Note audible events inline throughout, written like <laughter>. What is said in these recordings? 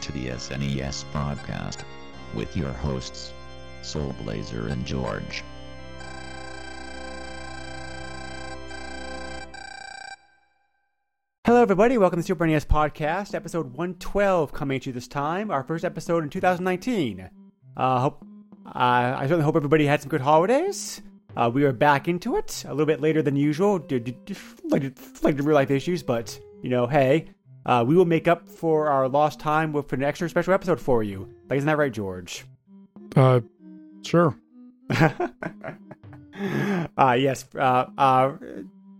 To the SNES broadcast with your hosts, Soul Blazer and George. Hello, everybody. Welcome to the Super NES Podcast, episode 112, coming at you this time. Our first episode in 2019. Uh, hope uh, I certainly hope everybody had some good holidays. Uh, we are back into it a little bit later than usual, due to like, like real life issues, but you know, hey, uh, we will make up for our lost time with an extra special episode for you. Like, isn't that right, George? Uh, sure. <laughs> uh, yes. Uh, uh,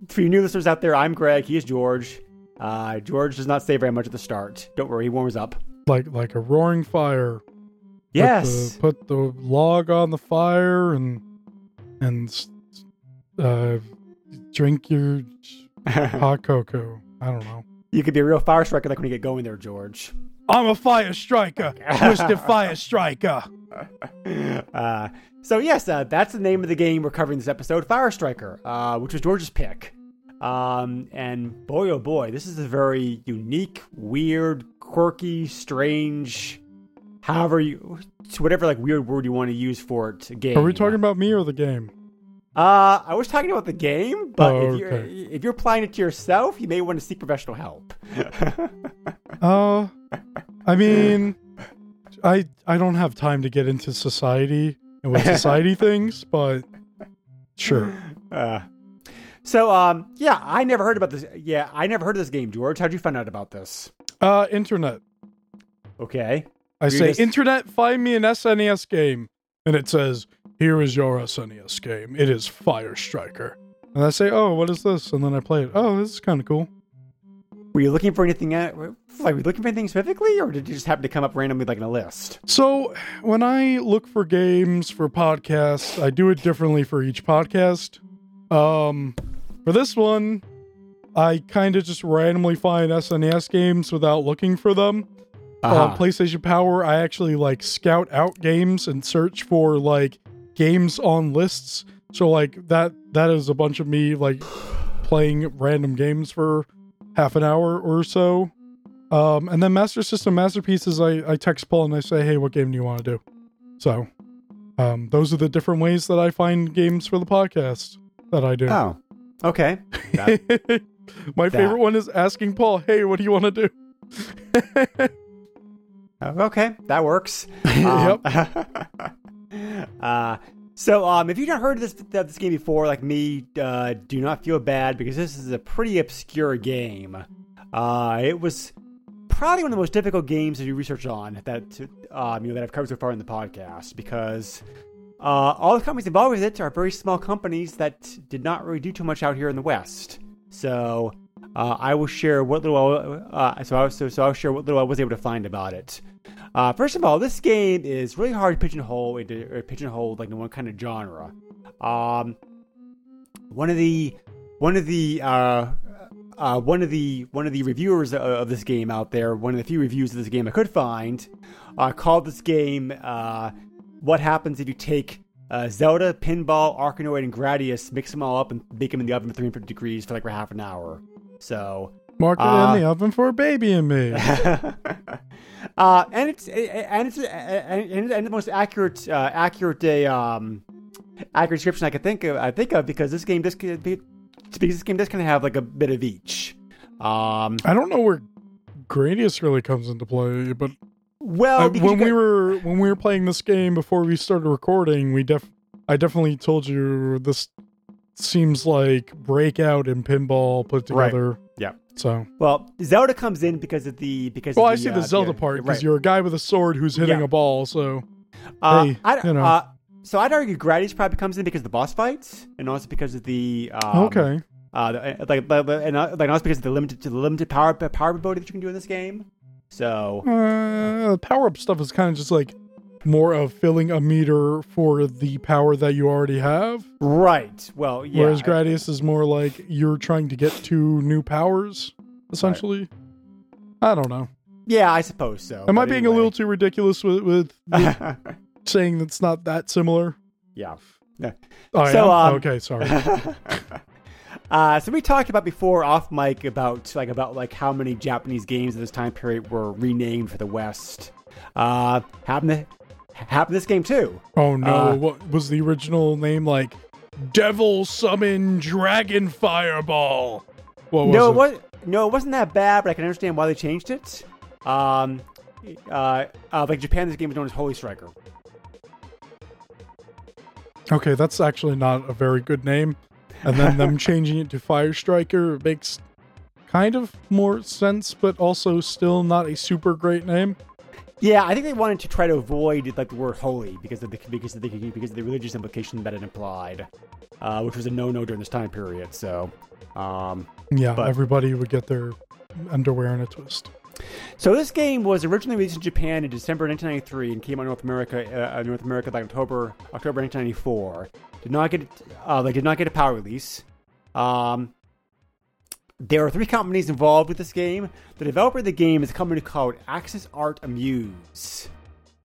for you new listeners out there, I'm Greg. He is George. Uh, George does not say very much at the start. Don't worry, he warms up. Like like a roaring fire. Put Yes. the- Put the, log on the fire and and uh, drink your <laughs> hot cocoa. I don't know. You could be a real fire striker like when you get going there, George. I'm a fire striker, Twisted <laughs> Fire Striker. Uh, so yes, uh, that's the name of the game we're covering this episode, Fire Striker, uh, which was George's pick. Um, and boy, oh boy, this is a very unique, weird, quirky, strange, however you, whatever like weird word you want to use for it. Game. Are we talking about me or the game? Uh, I was talking about the game, but Oh, if you're okay. if you're applying it to yourself, you may want to seek professional help. <laughs> Uh, I mean, I I don't have time to get into society and what <laughs> society thinks, but sure. Uh, so, um, yeah, I never heard about this. Yeah, I never heard of this game, George. How'd you find out about this? Uh, internet. Okay. I say, just- Internet, find me an SNES game. And it says, Here is your SNES game. It is Fire Striker. And I say, Oh, what is this? And then I play it. Oh, this is kind of cool. Were you looking for anything? At, like, were you looking for anything specifically, or did you just happen to come up randomly, like in a list? So when I look for games for podcasts, I do it differently for each podcast. Um, for this one, I kind of just randomly find SNES games without looking for them. Uh-huh. on PlayStation Power, I actually like scout out games and search for like games on lists. So like that that is a bunch of me like playing random games for half an hour or so. Um, and then Master System Masterpieces, I, I text Paul and I say, hey, what game do you want to do? So um, those are the different ways that I find games for the podcast that I do. Oh, okay. That- <laughs> My that- favorite one is asking Paul, hey, what do you want to do? <laughs> Oh, okay, that works. <laughs> Um, uh, so, um, if you've not heard of this of this game before, like me, uh, do not feel bad because this is a pretty obscure game. Uh, it was probably one of the most difficult games to do research on that um, you know that I've covered so far in the podcast because uh, all the companies involved with it are very small companies that did not really do too much out here in the West. So uh, I will share what little uh, so, I, so so I'll share what little I was able to find about it. Uh, first of all, this game is really hard to pigeonhole into or pigeonhole like in one kind of genre. Um, one of the one of the uh, uh, one of the one of the reviewers of, of this game out there, one of the few reviews of this game I could find, uh, called this game uh, "What happens if you take uh, Zelda, Pinball, Arkanoid, and Gradius, mix them all up, and bake them in the oven for 350 degrees for like for half an hour." So Mark it Uh, in the oven for a baby and me. <laughs> uh, and it's and it's and, and the most accurate uh, accurate a um, accurate description I could think of I think of because this game does because this game does kind of have like a bit of each. Um, I don't know where Gradius really comes into play, but well, I- when you we were when we were playing this game before we started recording, we def I definitely told you this seems like breakout and pinball put Right. together. Yeah. So, well, Zelda comes in because of the because. well, of I the, see the uh, Zelda yeah, part because right. you're a guy with a sword who's hitting Yeah. a ball. So, Uh, hey, I, you know. uh, so I'd argue Gradius probably comes in because of the boss fights, and also because of the um, okay, Uh, the- like, but, but- and uh, like also because of the limited to the limited power power ability that you can do in this game. So Uh, power up stuff is kind of just like more of filling a meter for the power that you already have. right, well, yeah, Whereas Gradius is more like you're trying to get to new powers, essentially. I don't know. yeah, I suppose so. Am I being a little too ridiculous with, with, <laughs> with saying that's not that similar? yeah. I So, am? um, okay, sorry. <laughs> uh, so we talked about before off mic about like about like how many Japanese games in this time period were renamed for the West. Uh, happened to, happened this game too. Oh no! Uh, what was the original name? Like Devil Summon Dragon Fireball. What was no, it? was, no, it wasn't that bad, but I can understand why they changed it. Um, uh, uh, like Japan, this game was known as Holy Striker. Okay, that's actually not a very good name. And then them <laughs> changing it to Fire Striker makes kind of more sense, but also still not a super great name. Yeah, I think they wanted to try to avoid like the word holy because of the because of the because of the religious implication that it implied, uh, which was a no-no during this time period. So, um, Yeah, But- everybody would get their underwear in a twist. So this game was originally released in Japan in December 1993 and came out in North America, uh, North America like October, October 1994. Did not get, uh, they did not get a power release. Um, there are three companies involved with this game. The developer of the game is a company called Axes Art Amuse,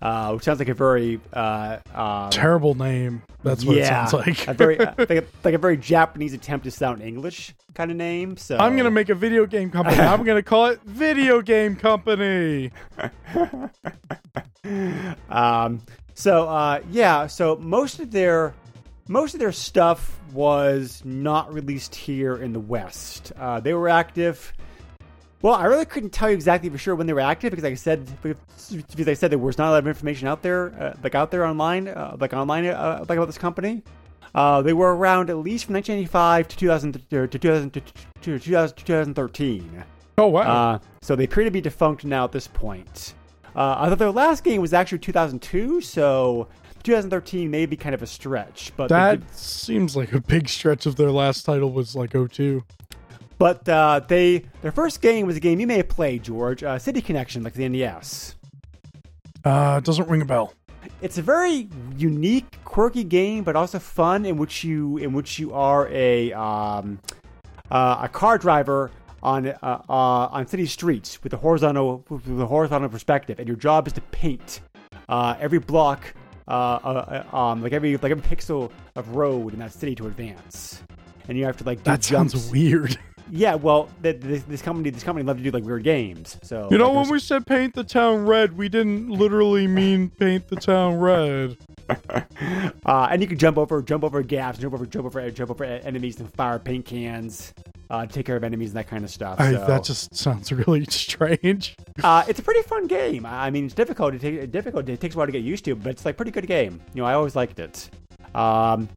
uh, which sounds like a very uh, um, Terrible name. That's what yeah, it sounds like. a very <laughs> uh, like, a, like a very Japanese attempt to sound English kind of name. So I'm gonna make a video game company. I'm gonna call it <laughs> Video Game Company. <laughs> Um, so uh, yeah, so most of their most of their stuff was not released here in the West. Uh, they were active. Well, I really couldn't tell you exactly for sure when they were active because, like I said, because I said there was not a lot of information out there, uh, like out there online, uh, like online, uh, like about this company. Uh, they were around at least from 1985 to 2000 to 2000 to, to 2000, 2013. Oh wow. Uh, so they appear to be defunct now at this point. Uh, I thought their last game was actually 2002, so 2013 may be kind of a stretch. But that did- seems like a big stretch if their last title was like 02. but uh, they their first game was a game you may have played, George, uh, City Connection, like the NES. Uh, doesn't ring a bell. It's a very unique, quirky game, but also fun in which you in which you are a um, uh, a car driver on uh, uh, on city streets with a horizontal with a horizontal perspective, and your job is to paint uh, every block, uh, uh, uh, um, like every like every pixel of road in that city to advance. And you have to like do That sounds weird. Yeah, well, th- this, this company this company love to do like weird games. So You know, like, when we said paint the town red, we didn't literally mean paint the town red. <laughs> Uh, and you can jump over, jump over gaps, jump over, jump over, jump over enemies and fire paint cans, uh, take care of enemies and that kind of stuff. I, so, that just sounds <laughs> really strange. uh, it's a pretty fun game. I mean, it's difficult. It, difficult. It takes a while to get used to, but it's like pretty good game. You know, I always liked it. Um,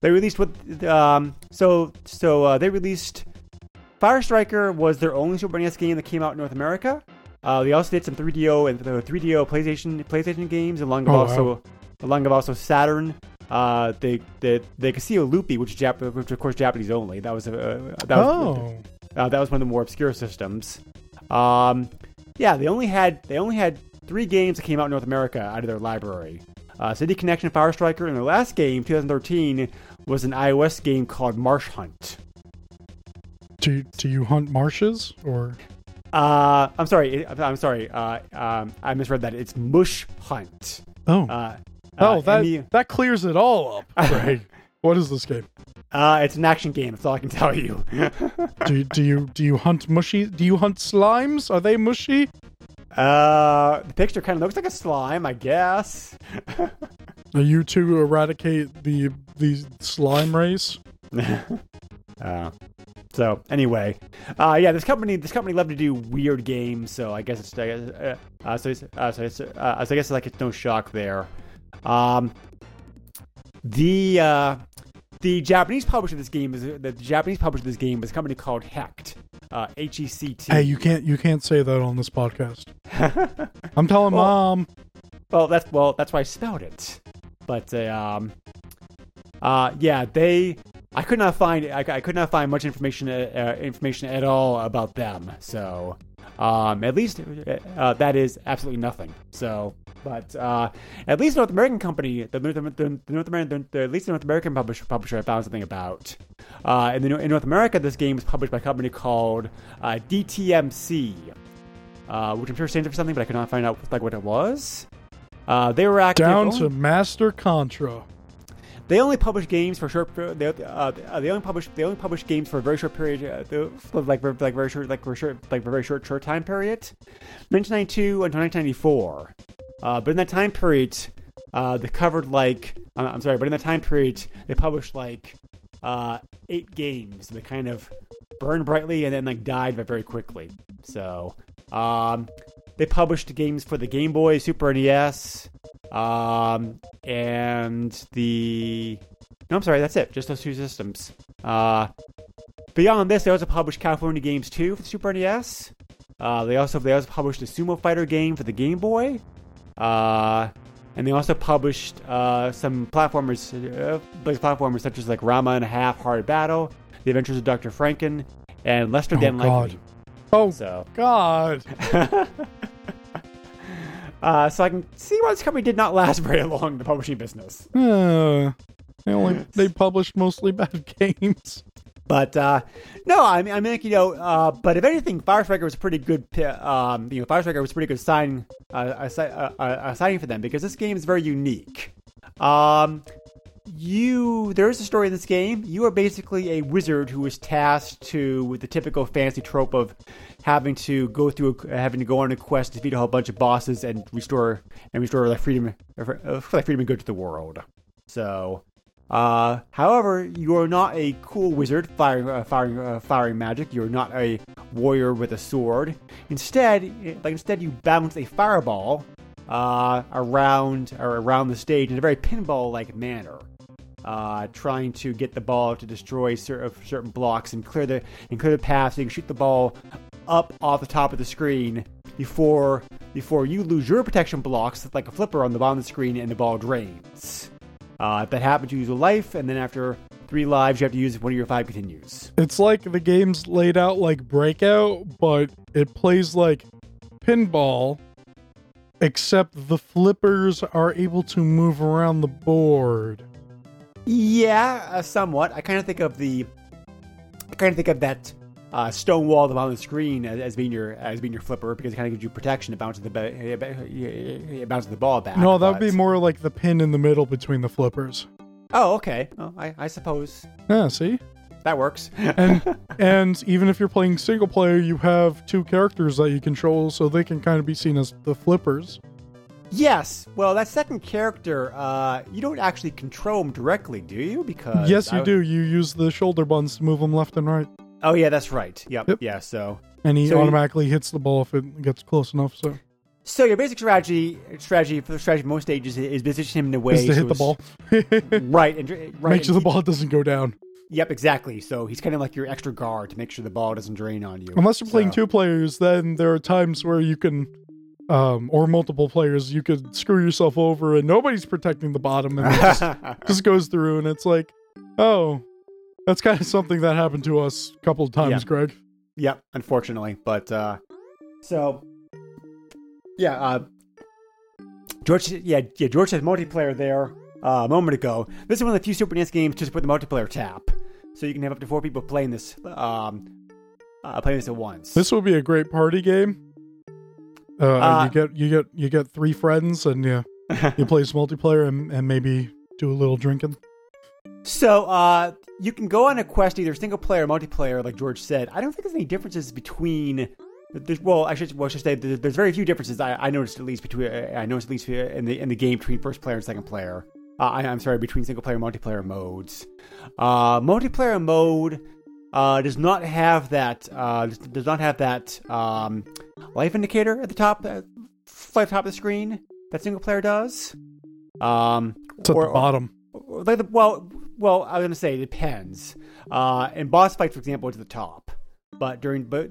they released what? Um, so so uh, they released Fire Striker was their only Super NES game that came out in North America. Uh, they also did some 3DO and the 3DO PlayStation PlayStation games, along with Oh, wow. also along with also Saturn. Uh, they the the Casio Loopy, which is Jap- which of course Japanese only. That was a uh, that was Oh, uh, that was one of the more obscure systems. Um, yeah, they only had they only had three games that came out in North America out of their library. Uh, City Connection, Fire Striker, and their last game, 2013, was an iOS game called Marsh Hunt. do do you hunt marshes or? Uh, I'm sorry, I'm I'm sorry. Uh, um, I misread that. It's Mush Hunt. Oh, Uh, oh, uh, that MU that clears it all up. <laughs> Greg. what is this game? uh, it's an action game. That's all I can <laughs> tell you. Do you, do you do you hunt mushy? Do you hunt slimes? Are they mushy? uh, the picture kind of looks like a slime, I guess. Are you to eradicate the the slime race? <laughs> Uh, so anyway, uh, yeah, this company this company love to do weird games, so I guess it's uh, uh, so it's, uh, so, it's, uh, so I guess like it's no shock there. Um, the uh, the Japanese publisher of this game is the Japanese publisher of this game is a company called Hect, uh, H E C T. Hey, you can't you can't say that on this podcast. <laughs> I'm telling Well- mom. Well, that's well, that's why I spelled it. But uh, um, uh, yeah, they I could not find I, I could not find much information uh, information at all about them. So um, at least uh, that is absolutely nothing. So, but uh, at least North American company, the North, the, the North American, the, at least the North American publisher, publisher I found something about. Uh, in, the, in North America, this game was published by a company called uh, DTMC, uh, which I'm sure stands for something, but I could not find out like what it was. Uh, they were active. Down only- to Master Contra. they only publish games for short. They, uh, they only publish. They only publish games for a very short period, uh, like for- like very short, like for short, like for a very short, short time period. 1992 until 1994. Uh, but in that time period, uh, they covered like I'm sorry, but in that time period, they published like uh, eight games. They kind of burned brightly and then like died very quickly. So um, they published games for the Game Boy, Super NES, um, and the. No, I'm sorry, that's it. Just those two systems. Uh, beyond this, they also published California Games 2 for the Super NES. Uh, they also they also published a Sumo Fighter game for the Game Boy. Uh, and they also published uh, some platformers, uh, like platformers such as like Ranma and a Half, Hard Battle, The Adventures of Dr. Franken, and Lester Oh, Than God. Likely. Oh So, God. <laughs> uh, so I can see why this company did not last <laughs> very long in the publishing business. Uh, they only they published mostly bad <laughs> games. But uh, no, I mean, I mean, like, you know, uh, but if anything, Fire Striker was a pretty good. Um, you know, Fire Striker was a pretty good sign, uh, a, uh, uh, a signing for them because this game is very unique. Um, you, there is a story in this game. You are basically a wizard who is tasked to with the typical fancy trope of having to go through, a, having to go on a quest to defeat a whole bunch of bosses and restore and restore like freedom, uh, like freedom and good to the world. So, uh, however, you are not a cool wizard firing, uh, firing, uh, firing magic. You are not a warrior with a sword. Instead, like instead, you bounce a fireball uh, around or around the stage in a very pinball-like manner, uh, trying to get the ball to destroy cer- certain blocks and clear the and clear the path so you can shoot the ball up off the top of the screen before before you lose your protection blocks like a flipper on the bottom of the screen and the ball drains. Uh, if that happens, you lose a life, and then after three lives, you have to use one of your five continues. It's like the game's laid out like Breakout, but it plays like pinball, except the flippers are able to move around the board. Yeah, uh, somewhat. I kind of think of the, I kind of think of that uh, stone wall at the bottom of the screen as, as being your as being your flipper because it kind of gives you protection. It bounces the ba- it bounces the ball back. No, that would be more like the pin in the middle between the flippers. Oh, okay. Oh, I, I suppose Yeah, see? that works. <laughs> And and even if you're playing single player, you have two characters that you control, so they can kind of be seen as the flippers. yes. Well, that second character, uh, you don't actually control him directly, do you? Because yes, you I- do. You use the shoulder buttons to move them left and right, Oh, yeah, that's right. Yep. Yep. Yeah. So. and he So automatically hits the ball if it gets close enough. So So your basic strategy, strategy for the strategy most stages is position him in a way is to so hit the ball, <laughs> right, and right. make sure the ball doesn't go down. Yep, exactly. So he's kind of like your extra guard to make sure the ball doesn't drain on you. Unless you're playing So- two players, then there are times where you can, um, or multiple players, you could screw yourself over and nobody's protecting the bottom and it just, <laughs> just goes through and it's like, oh, that's kind of something that happened to us a couple of times, Yeah. Greg. Yep, unfortunately, but uh, so yeah, uh, George, yeah, yeah, George said multiplayer there uh, a moment ago. This is one of the few Super NES games to support the multiplayer tab, so you can have up to four people playing this, um, uh, playing this at once. This would be a great party game. Uh, Uh, you get you get you get three friends and you <laughs> you play some multiplayer and, and maybe do a little drinking. So, uh, you can go on a quest either single player or multiplayer, like George said. I don't think there's any differences between. There's, well, I should, well, I should say there's, there's very few differences. I, I noticed at least between. I noticed at least in the in the game between first player and second player. Uh, I, I'm sorry, between single player and multiplayer modes. Uh, multiplayer mode uh, does not have that. Uh, does- not have that um, life indicator at the top, uh, at the top of the screen that single player does. Um, It's at or- the bottom. like the, well, well, I was gonna say it depends. Uh, in boss fights, for example, it's the top, but during but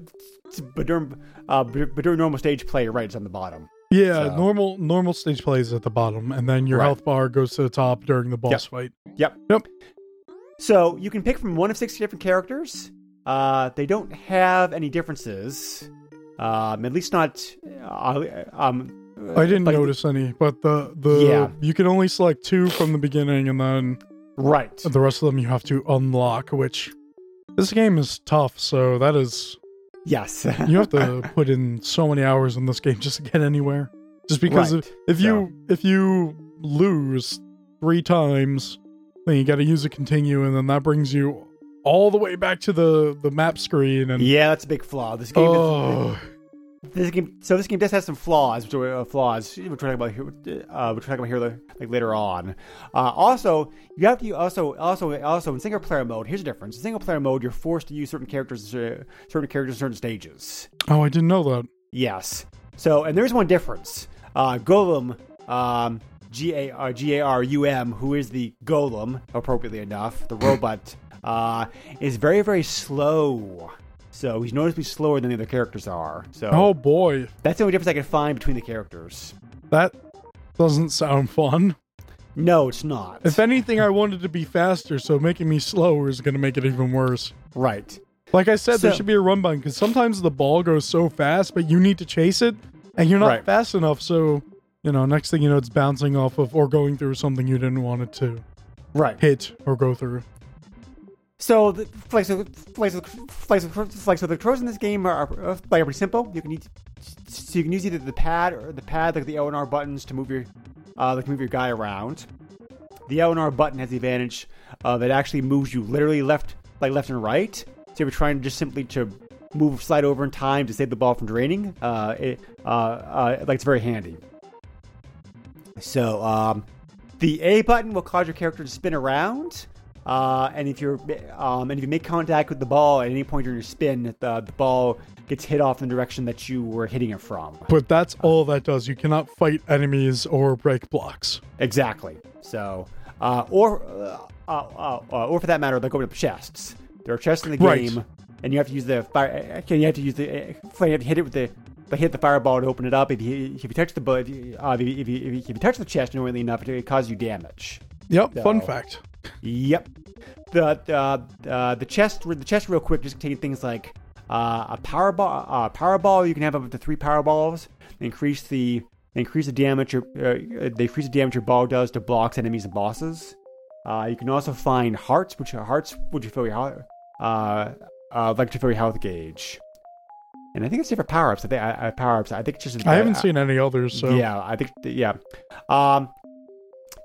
but during uh, but during normal stage play, right, it's on the bottom. Yeah, So- normal normal stage plays at the bottom, and then your Right. health bar goes to the top during the boss Yep. fight. Yep. Yep. So you can pick from one of six different characters. Uh, they don't have any differences. Um, at least not. Uh, um, I didn't like- notice any, but the the Yeah. you can only select two from the beginning, and then Right. the rest of them you have to unlock. Which this game is tough, so that is Yes. <laughs> you have to put in so many hours in this game just to get anywhere. Just because Right. if, if you if you lose three times, then you got to use a continue, and then that brings you all the way back to the the map screen. And yeah, that's a big flaw. This game. Is, oh, this game. So this game does have some flaws. Which are, uh, flaws. We're talking about here. Uh, we're talking about here like later on. Uh, also, you have to also also also in single player mode. Here's the difference. In single player mode, you're forced to use certain characters, uh, certain characters, in certain stages. oh, I didn't know that. Yes. So, and there's one difference. Uh, Golem, um, G A R G A R U M, who is the Golem, appropriately enough, the robot, uh, is very very slow. So he's noticeably slower than the other characters are. So Oh boy, that's the only difference I can find between the characters. that doesn't sound fun. No, it's not. If anything, I wanted to be faster, so making me slower is going to make it even worse. right. Like I said, there So- should be a run button because sometimes the ball goes so fast, but you need to chase it, and you're not Right. fast enough. So, you know, next thing you know, it's bouncing off of or going through something you didn't want it to Right. hit or go through. So the flights of flights of flights of the controls in this game are, are pretty simple. You can use so you can use either the pad or the pad like the L and R buttons to move your uh, like move your guy around. The L and R button has the advantage of it actually moves you literally left like left and right. So if you're trying just simply to move slide over in time to save the ball from draining, uh, it uh, uh, like it's very handy. So um, the A button will cause your character to spin around. Uh, and if you're um, and if you make contact with the ball at any point during your spin, the, the ball gets hit off in the direction that you were hitting it from. But that's all that does. You cannot fight enemies or break blocks. Exactly. So, uh, or uh, uh, uh, or for that matter, like open up chests. There are chests in the Right. game, and you have to use the fire. Can you have to use the? You have to hit it with the. Like hit the fireball to open it up. If you if you touch the if you, uh, if, you, if, you, if you touch the chest annoyingly enough, it causes you damage. Yep, fun fact. Yep. The uh, uh, the chest the chest real quick just contain things like uh, a power ball. Uh, power ball you can have up to three power balls. They increase the they increase the damage your uh, they increase the damage your ball does to blocks, enemies, and bosses. Uh, you can also find hearts, which are hearts which fill your health, uh, uh, like to fill your health gauge. And I think it's different power ups. I think uh, power ups. I think it's just. I haven't seen any others, so Yeah, I think yeah. Um,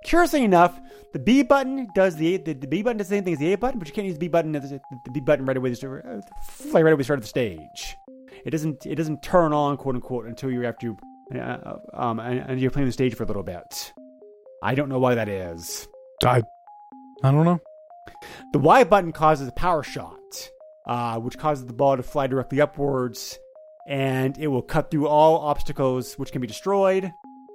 curiously enough, the B button does the, the the B button does the same thing as the A button, but you can't use the B button as the, the B button right away. The, uh, like right away start of the stage. It doesn't it doesn't turn on quote unquote until you have to uh, um and, and you're playing the stage for a little bit. I don't know why that is. I, I don't know. The Y button causes a power shot, uh, which causes the ball to fly directly upwards, and it will cut through all obstacles which can be destroyed.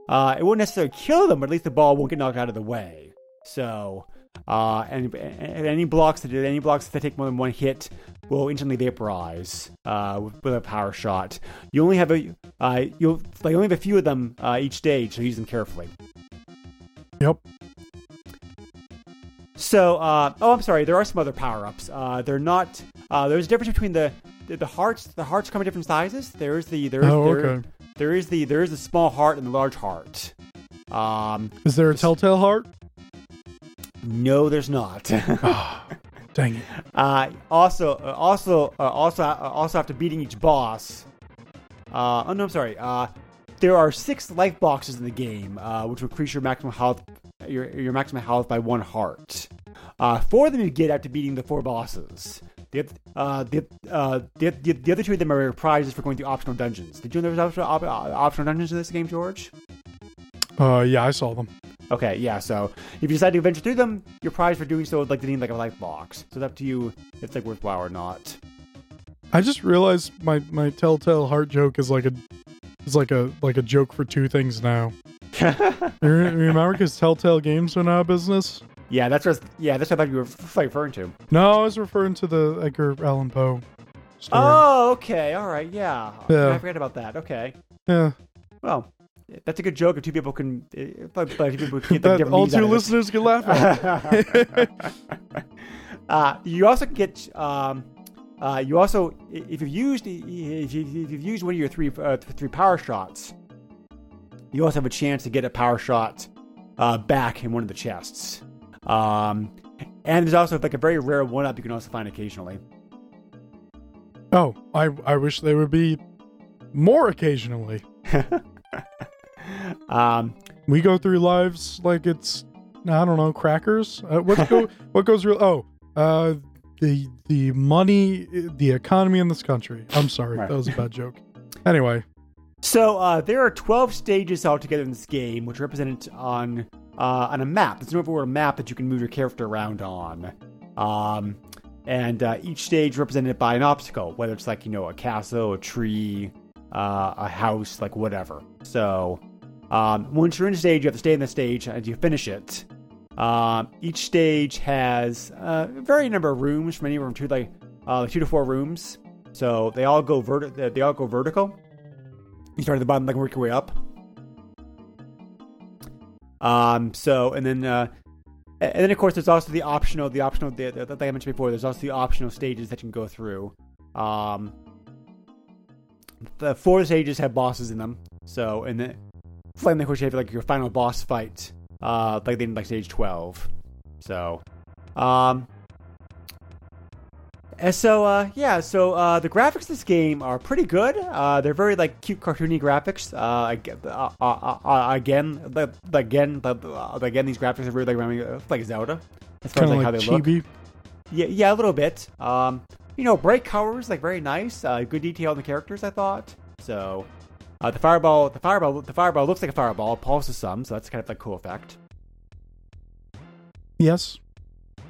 Uh, it won't necessarily kill them, but at least the ball won't get knocked out of the way. So, uh, and, and any blocks that do any blocks that take more than one hit will instantly vaporize uh, with, with a power shot. You only have a uh, you'll like only have a few of them uh, each stage, so use them carefully. Yep. So, uh, oh, I'm sorry. There are some other power ups. Uh, they're not. Uh, there's a difference between the, the hearts. The hearts come in different sizes. There is the there is Oh, okay. there is the there is the small heart and the large heart. Um, Is there a telltale heart? no, there's not. <laughs> Dang it. uh, also, uh, also, uh, also, uh, also after beating each boss. Uh, oh no, I'm sorry. Uh, there are six life boxes in the game, uh, which will increase your maximum health, your your maximum health by one heart. Uh, four of them you get after beating the four bosses. The, uh, the, uh, the, the, the other two of them are prizes for going through optional dungeons. Did you know there was optional, op- uh, optional dungeons in this game, George? Uh, yeah, I saw them. Okay, yeah. So if you decide to venture through them, your prize for doing so would like to need like a life box. So it's up to you if it's like worthwhile or not. I just realized my my telltale heart joke is like a is like a like a joke for two things now. <laughs> Remember because Telltale Games went out of business? Yeah, that's what. Yeah, that's what I thought you were referring to. No, I was referring to the Edgar Allan Poe story. Oh, okay, all right, yeah. Yeah. I forgot about that. Okay, yeah. well, that's a good joke if two people can. If two people can get <laughs> the different all two listeners can laugh at. <laughs> uh, you also get um, uh, you also if you've used if you- if you've used one of your three uh, three power shots, you also have a chance to get a power shot uh, back in one of the chests. Um, and there's also like a very rare one up you can also find occasionally. Oh, I I wish they would be more occasionally. <laughs> Um, We go through lives like it's I don't know crackers. Uh, what go <laughs> what goes real? Oh, uh, the the money, the economy in this country. I'm sorry, Right. that was a bad joke. Anyway, So uh, there are 12 stages altogether in this game, which are represented on uh, on a map. There's an overworld map that you can move your character around on. Um, and uh, each stage represented by an obstacle, whether it's like you know a castle, a tree, uh, a house, like whatever. So um, once you're in a stage, you have to stay in the stage and you finish it. Um, each stage has uh, a varying number of rooms, from anywhere from two like uh, two to four rooms. So they all go verti- They all go vertical. You start at the bottom, like work your way up. Um. So, and then, uh, and then of course, there's also the optional, the optional that I mentioned before. There's also the optional stages that you can go through. Um. The four stages have bosses in them. So, and then, finally, of course, you have like your final boss fight. Uh, like did like stage twelve. So, um. And so, uh, yeah, so uh, the graphics of this game are pretty good. Uh, they're very like cute, cartoony graphics. Ag- again, the, the- again, the, again, these graphics are really like reminding like Zelda as far as like, like, how they look. chibi. Yeah, yeah, a little bit. Um, you know, bright colors, like very nice. Uh, good detail on the characters, I thought. So, uh, the fireball, the fireball, the fireball looks like a fireball, pulses some, so that's kind of like a cool effect. Yes,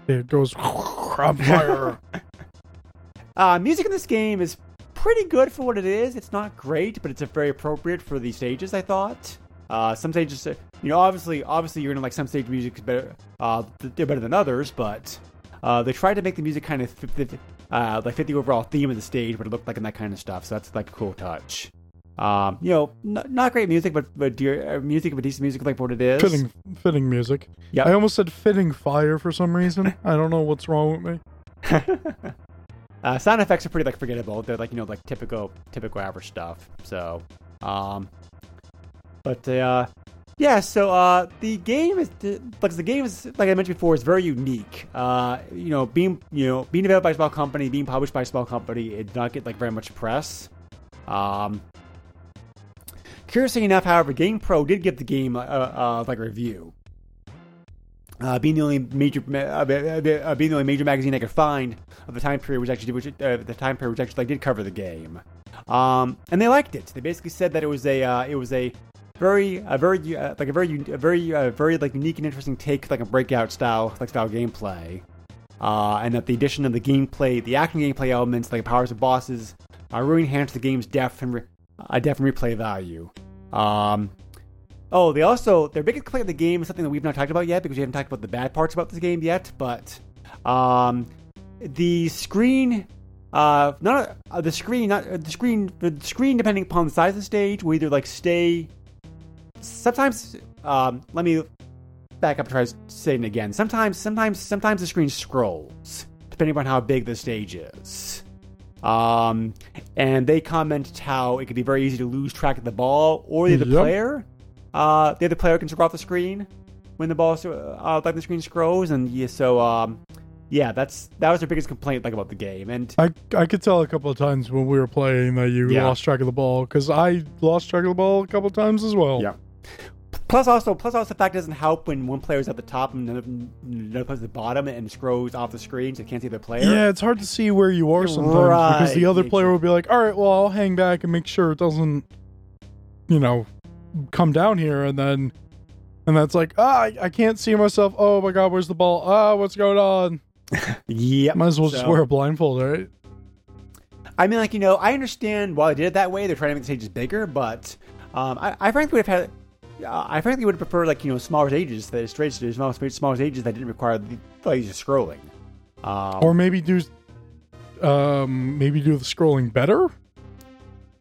it goes <laughs> on fire. <laughs> Uh, music in this game is pretty good for what it is. It's not great, but it's a very appropriate for the stages. I thought. Uh, some stages, uh, you know, obviously, obviously, you're gonna like some stage music is better. Uh, they're better than others, but uh, they tried to make the music kind of fit, fit, uh, like fit the overall theme of the stage, what it looked like and that kind of stuff. So that's like a cool touch. Um, you know, n- not great music, but but dear, uh, music, but decent music like what it is. fitting, fitting music. Yeah. I almost said fitting fire for some reason. I don't know what's wrong with me. <laughs> uh, sound effects are pretty like forgettable. They're like you know like typical typical average stuff. So, um, but uh, yeah. So uh, the game is like the game is like I mentioned before is very unique. Uh, you know, being you know being developed by a small company, being published by a small company, it did not get like very much press. Um, curiously enough, however, GamePro did give the game uh, like a review. Uh, being the only major, uh, uh, being the only major magazine I could find of the time period, which actually, which, uh, the time period which actually like, did cover the game, um, and they liked it. They basically said that it was a, uh, it was a very, a very, uh, like a very, a very, uh, very like unique and interesting take, like a breakout style, like style gameplay, uh, and that the addition of the gameplay, the action gameplay elements, like powers of bosses, uh, really enhance the game's depth and re- uh, depth and replay value. Um, Oh, they also their biggest complaint of the game is something that we've not talked about yet because we haven't talked about the bad parts about this game yet. But um, the screen, uh, not uh, the screen, not uh, the screen, the screen, depending upon the size of the stage, will either like stay. Sometimes, um, let me back up and try saying it again. Sometimes, sometimes, sometimes the screen scrolls depending upon how big the stage is. Um, and they commented how it could be very easy to lose track of the ball or the Yep. player. Uh, the other player can scroll off the screen when the ball, uh, like the screen scrolls, and yeah, so um, yeah, that's that was their biggest complaint like about the game. And I I could tell a couple of times when we were playing that you Yeah. lost track of the ball because I lost track of the ball a couple of times as well. Yeah. plus also plus also the fact doesn't help when one player is at the top and another, another player's at the bottom and scrolls off the screen, so you can't see the player. Yeah, it's hard to see where you are sometimes because the other player will be like, "All right, well, I'll hang back and make sure it doesn't, you know, come down here," and then, and that's like, "Ah, I, I can't see myself. Oh my god, where's the ball? Ah, what's going on?" <laughs> Yep. Might as well just wear a blindfold, right? I mean, like you know, I understand why they did it that way. They're trying to make the stages bigger, but um, I, I frankly would have had. Uh, I frankly would have preferred like you know smaller stages, that straight stages, small, smaller stages that didn't require the just scrolling. Um, Or maybe do, um, maybe do the scrolling better.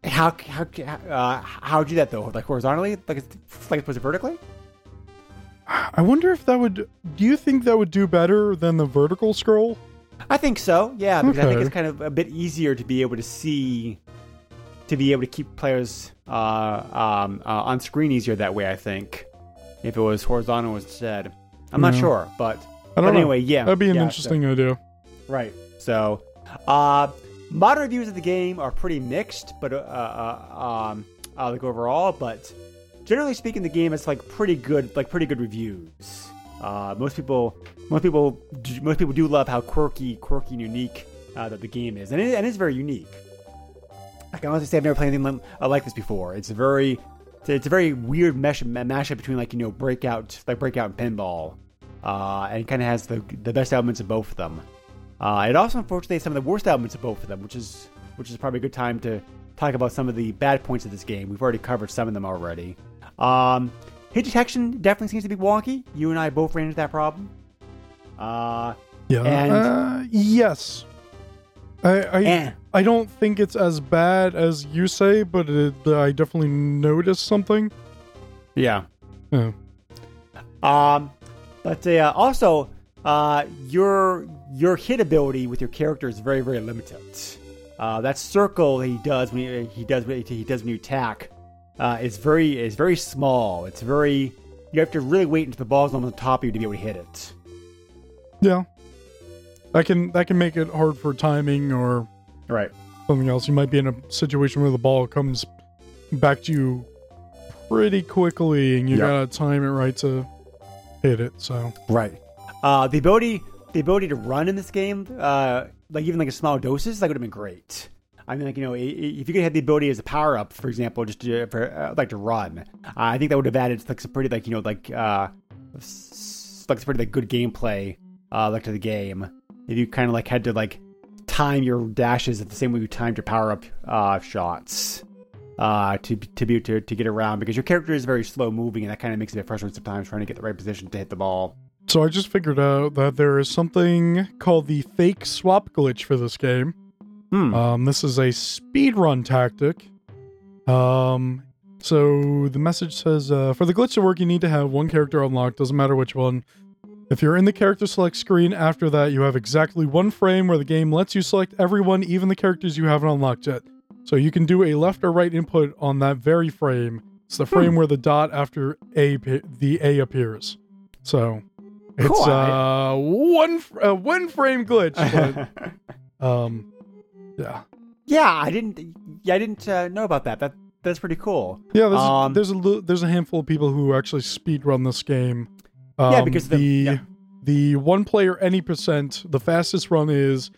How how uh, how would you do that though? Like horizontally, like it's like it's vertically? I wonder if that would. Do you think that would do better than the vertical scroll? I think so. Yeah, because I think it's kind of a bit easier to be able to see, to be able to keep players uh, um, uh, on screen easier that way. I think if it was horizontal instead. I'm not sure, but but know. anyway, yeah, That'd be an yeah, so- interesting idea. Right. So, uh, modern reviews of the game are pretty mixed, but uh, uh, um, uh, like overall, but generally speaking, the game is like pretty good, like pretty good reviews. Uh, most people, most people, most people do love how quirky, quirky, and unique uh, that the game is, and it, and it's very unique. I can honestly say I've never played anything like, this before. It's a very, it's a very weird mesh mashup between like you know breakout, like breakout and pinball, uh, and it kind of has the the best elements of both of them. Uh, it also unfortunately has some of the worst elements of both of them, which is which is probably a good time to talk about some of the bad points of this game. We've already covered some of them already. Um, hit detection definitely seems to be wonky. You and I both ran into that problem. Uh, Yeah. And- uh, yes. I I, Eh. I don't think it's as bad as you say, but it, I definitely noticed something. yeah. Yeah. Um, but uh, also, uh, your your hit ability with your character is very very limited. Uh, that circle he does when he, he does when he does when you attack uh, is very is very small. It's very you have to really wait until the ball's on the top of you to be able to hit it. Yeah. That can that can make it hard for timing or Right. something else. You might be in a situation where the ball comes back to you pretty quickly, and you Yeah. gotta time it right to hit it. So Right. Uh, the ability the ability to run in this game, uh, like even like a small doses, that would have been great. I mean, like you know, if you could have the ability as a power up, for example, just to, for uh, like to run, uh, I think that would have added like some pretty like you know like uh, like some pretty like good gameplay uh, like to the game. If you kind of like had to like time your dashes at the same way you timed your power up uh, shots uh, to to be to, to get around because your character is very slow moving and that kind of makes it a frustrating sometimes trying to get the right position to hit the ball. So I just figured out that there is something called the fake swap glitch for this game. Hmm. Um, this is a speedrun tactic. Um, so the message says, uh, for the glitch to work, you need to have one character unlocked, doesn't matter which one. If you're in the character select screen after that, you have exactly one frame where the game lets you select everyone, even the characters you haven't unlocked yet. So you can do a left or right input on that very frame. It's the frame where the dot after a the a appears. So it's uh one uh, one frame glitch, but <laughs> um yeah. yeah, I didn't. Yeah, I didn't uh, know about that. That that's pretty cool. Yeah, there's Um, a, there's a there's a handful of people who actually speed run this game. Um, Yeah, because the- the yeah. the one player any percent the fastest run is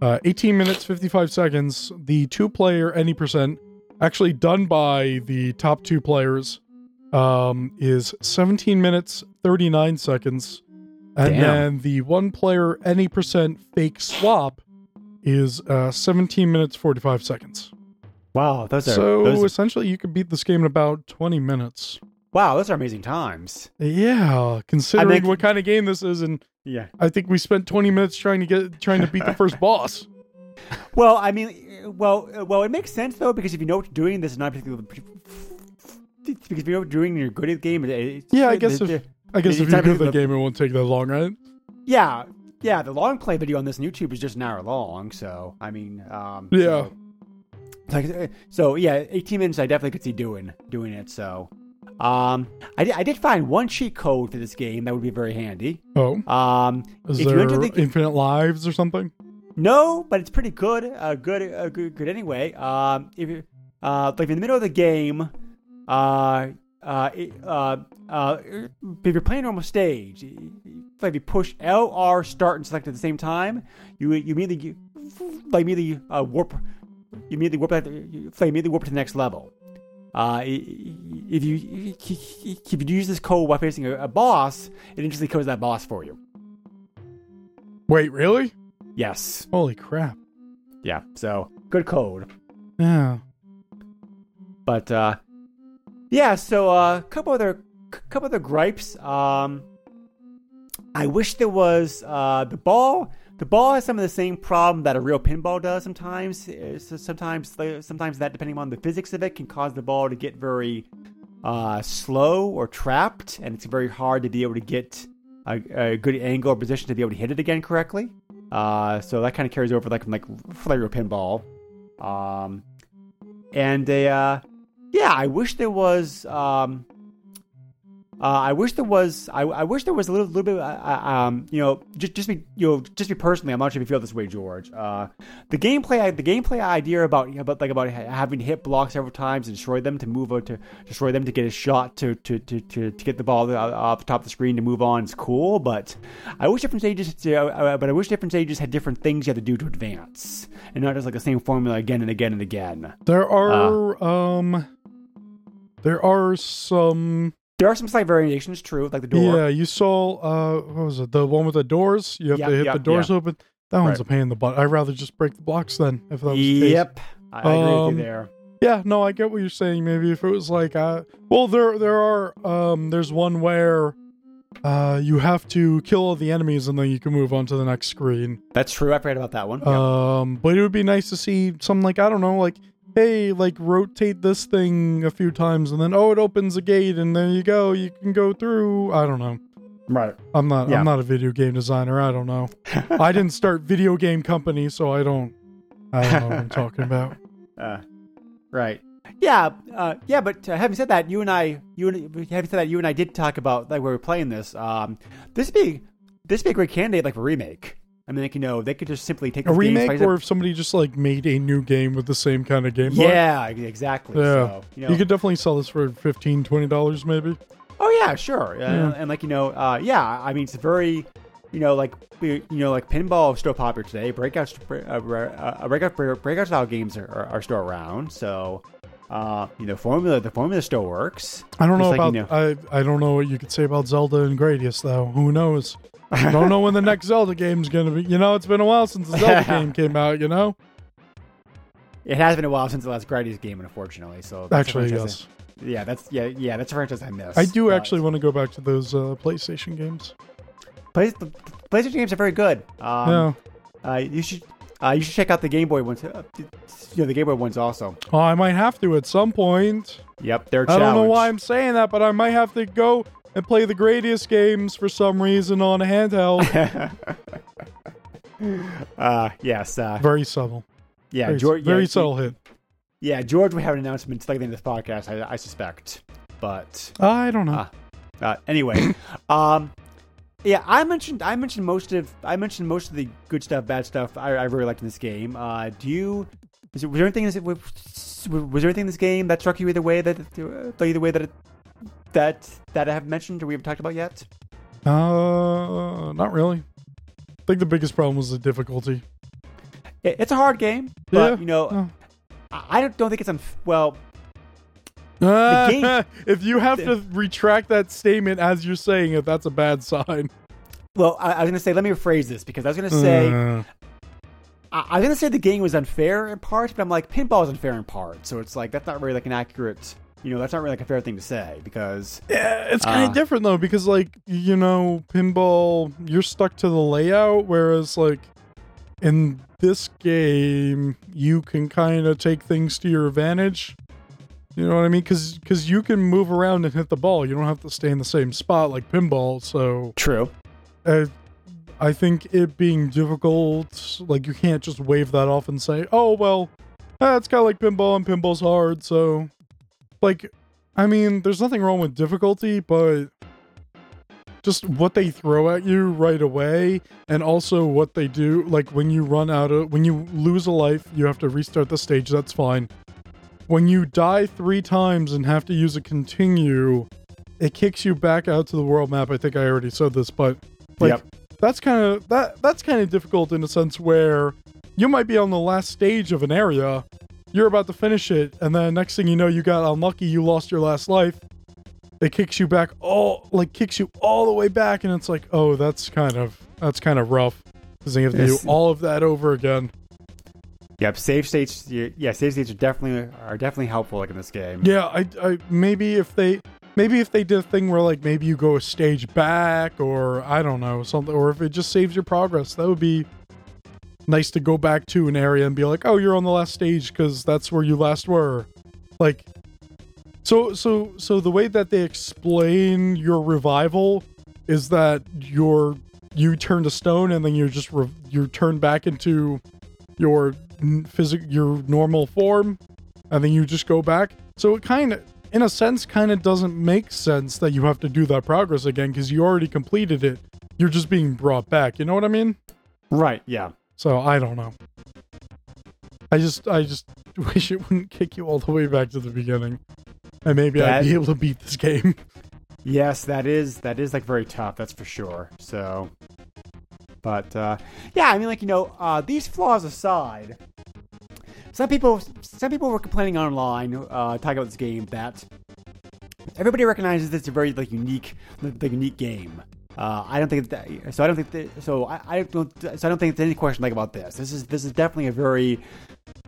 uh, 18 minutes 55 seconds. The two player any percent actually done by the top two players um, is 17 minutes 39 seconds, and Damn. then the one player any percent fake swap is uh, 17 minutes 45 seconds. Wow, those are So those are- essentially, you could beat this game in about 20 minutes. wow, those are amazing times. Yeah, considering mean- what kind of game this is, and Yeah. I think we spent 20 minutes trying to get trying to beat the first <laughs> boss. Well, I mean, well, well, it makes sense though because if you know what you're doing, this is not particularly because if you know what you're doing and you're good at the game. It's, Yeah, I guess if I guess if you're not the the- game, it won't take that long, right? yeah, yeah, the long play video on this YouTube is just an hour long. So I mean, um, Yeah. So, like, uh, so yeah, 18 minutes. I definitely could see doing doing it. So, um, I did, I did find one cheat code for this game that would be very handy. Oh, Um, is if there you enter the infinite lives or something? No, but it's pretty good. Uh, good, uh, good, good. Anyway, um, if you, uh, like in the middle of the game, uh, uh, uh, uh, if you're playing a normal stage, if you push L, R, start, and select at the same time, you you immediately like immediately uh, warp, you immediately warp, that- you immediately warp to the next level. Uh, if you if you use this code while facing a, a boss, it instantly codes that boss for you. Wait, really? Yes. Holy crap! Yeah. So good code. Yeah. But uh, yeah, so a uh, couple other couple other gripes. Um, I wish there was uh, the ball. The ball has some of the same problem that a real pinball does sometimes. Sometimes, sometimes that, depending on the physics of it, can cause the ball to get very uh, slow or trapped, and it's very hard to be able to get a, a good angle or position to be able to hit it again correctly. Uh, so that kind of carries over like from like Real Pinball. Um, and a uh, yeah, I wish there was um, uh, I wish there was. I, I wish there was a little, little bit. Uh, uh, um, you know, just just be you know, just be personally. I'm not sure if you feel this way, George. Uh, the gameplay, the gameplay idea about about like about having to hit blocks several times and destroy them to move out to destroy them to get a shot to to to to, to get the ball off the top of the screen to move on is cool. But I wish different stages. Uh, but I wish different stages had different things you had to do to advance, and not just like the same formula again and again and again. There are um, there are some there are some slight variations, true, like the door. Yeah, you saw uh what was it? The one with the doors? You have Yep, to hit yep, the doors yeah. open. That one's Right. a pain in the butt. I'd rather just break the blocks then, if that was the case. Yep, I, agree with Um, you there. Yeah, no, I get what you're saying. Maybe if it was like uh well there there are um there's one where uh you have to kill all the enemies and then you can move on to the next screen. That's true. I forgot about that one. Um but it would be nice to see something like I don't know, like hey, like rotate this thing a few times and then oh it opens a gate and there you go, you can go through. I don't know. right. I'm not Yeah. I'm not a video game designer. I don't know. I didn't start video game company, so I don't I don't know what I'm talking about. <laughs> Uh, right. Yeah, uh, yeah, but uh, having said that, you and I, you and having said that, you and I did talk about like when we were playing this. Um, this would be this be a great candidate like for remake. I mean, like, you know, they could just simply take A remake or if somebody just like made a new game with the same kind of gameplay. yeah, exactly. Yeah. So, you You, could definitely sell this for 15 20 dollars maybe. oh yeah, sure, uh, Yeah. and like you know, uh, yeah, I mean, it's very, you know, like you know, like pinball is still popular today. Breakouts, uh, uh, breakout, breakout style games are, are, are still around. So, uh, you know, formula, the formula still works. I don't know like, about you know- I I don't know what you could say about Zelda and Gradius though. Who knows? <laughs> don't know when the next Zelda game's going to be. You know, it's been a while since the Zelda <laughs> game came out, you know? It has been a while since the last Gradius game, unfortunately. So Actually, yes. I- yeah, that's yeah, yeah, that's a franchise I miss. I do actually want to go back to those uh, PlayStation games. Play, the PlayStation games are very good. Um, yeah. uh, you should uh, you should check out the Game Boy ones. Uh, you know, the Game Boy ones also. Oh, I might have to at some point. Yep, they're. I don't know why. I'm saying that, but I might have to go and play the Gradius games for some reason on a handheld. <laughs> Uh, yes. Uh, very subtle. yeah, Very, George. very yeah, subtle hit. Yeah, George will have an announcement like the end of this podcast. I, I suspect, but I don't know. Ah. Uh, anyway, <laughs> um, yeah, I mentioned I mentioned most of I mentioned most of the good stuff, bad stuff I, I really liked in this game. Uh, do you? Is it, was there anything? in this- Was, was there anything in this game that struck you either way that uh, either way that it, that that I have mentioned or we haven't talked about yet? Uh, not really. I think the biggest problem was the difficulty. It, it's a hard game, but Yeah. you know, Oh. I, don't, don't think it's un- well. <laughs> Ah, game- if you have to <laughs> retract that statement as you're saying it, that's a bad sign. Well, I, I was gonna say let me rephrase this because I was gonna say Uh, I, I was gonna say the game was unfair in parts, but I'm like pinball is unfair in parts, so it's like that's not really like an accurate. You know, that's not really like a fair thing to say because yeah, it's kind of Uh. different though because like you know, pinball, you're stuck to the layout, whereas like in this game, you can kind of take things to your advantage. You know what I mean? Because cause you can move around and hit the ball. You don't have to stay in the same spot like pinball. So true. uh, I think it being difficult, like you can't just wave that off and say, "Oh well, it's kind of like pinball, and pinball's hard." So, like, I mean, there's nothing wrong with difficulty, but just what they throw at you right away, and also what they do, like when you run out of, when you lose a life, you have to restart the stage. That's fine. When you die three times and have to use a continue, it kicks you back out to the world map. I think I already said this, but like Yep. that's kind of that that's kind of difficult in a sense where you might be on the last stage of an area, you're about to finish it, and then next thing you know, you got unlucky, you lost your last life. It kicks you back all like kicks you all the way back, and it's like, oh, that's kind of that's kind of rough because you have to Yes. do all of that over again. Yep, save states. Yeah, save states are definitely are definitely helpful like in this game. Yeah, I, I maybe if they maybe if they did a thing where like maybe you go a stage back or I don't know something, or if it just saves your progress, that would be nice to go back to an area and be like, oh, you're on the last stage because that's where you last were. Like, so so so the way that they explain your revival is that your you turn to stone and then you're just re- you're turned back into your physical your normal form and then you just go back so it kind of in a sense kind of doesn't make sense that you have to do that progress again because you already completed it you're just being brought back you know what i mean Right. Yeah. So i don't know i just i just <laughs> wish it wouldn't kick you all the way back to the beginning and maybe i'd be able to beat this game <laughs> Yes, that is that is like very tough. That's for sure. So, but uh, yeah, I mean, like you know, uh, these flaws aside, some people some people were complaining online uh, talking about this game that everybody recognizes is a very like unique the unique game. Uh, I don't think that, so. I don't think that, so. I, I don't. So I don't think there's any question like about this. This is this is definitely a very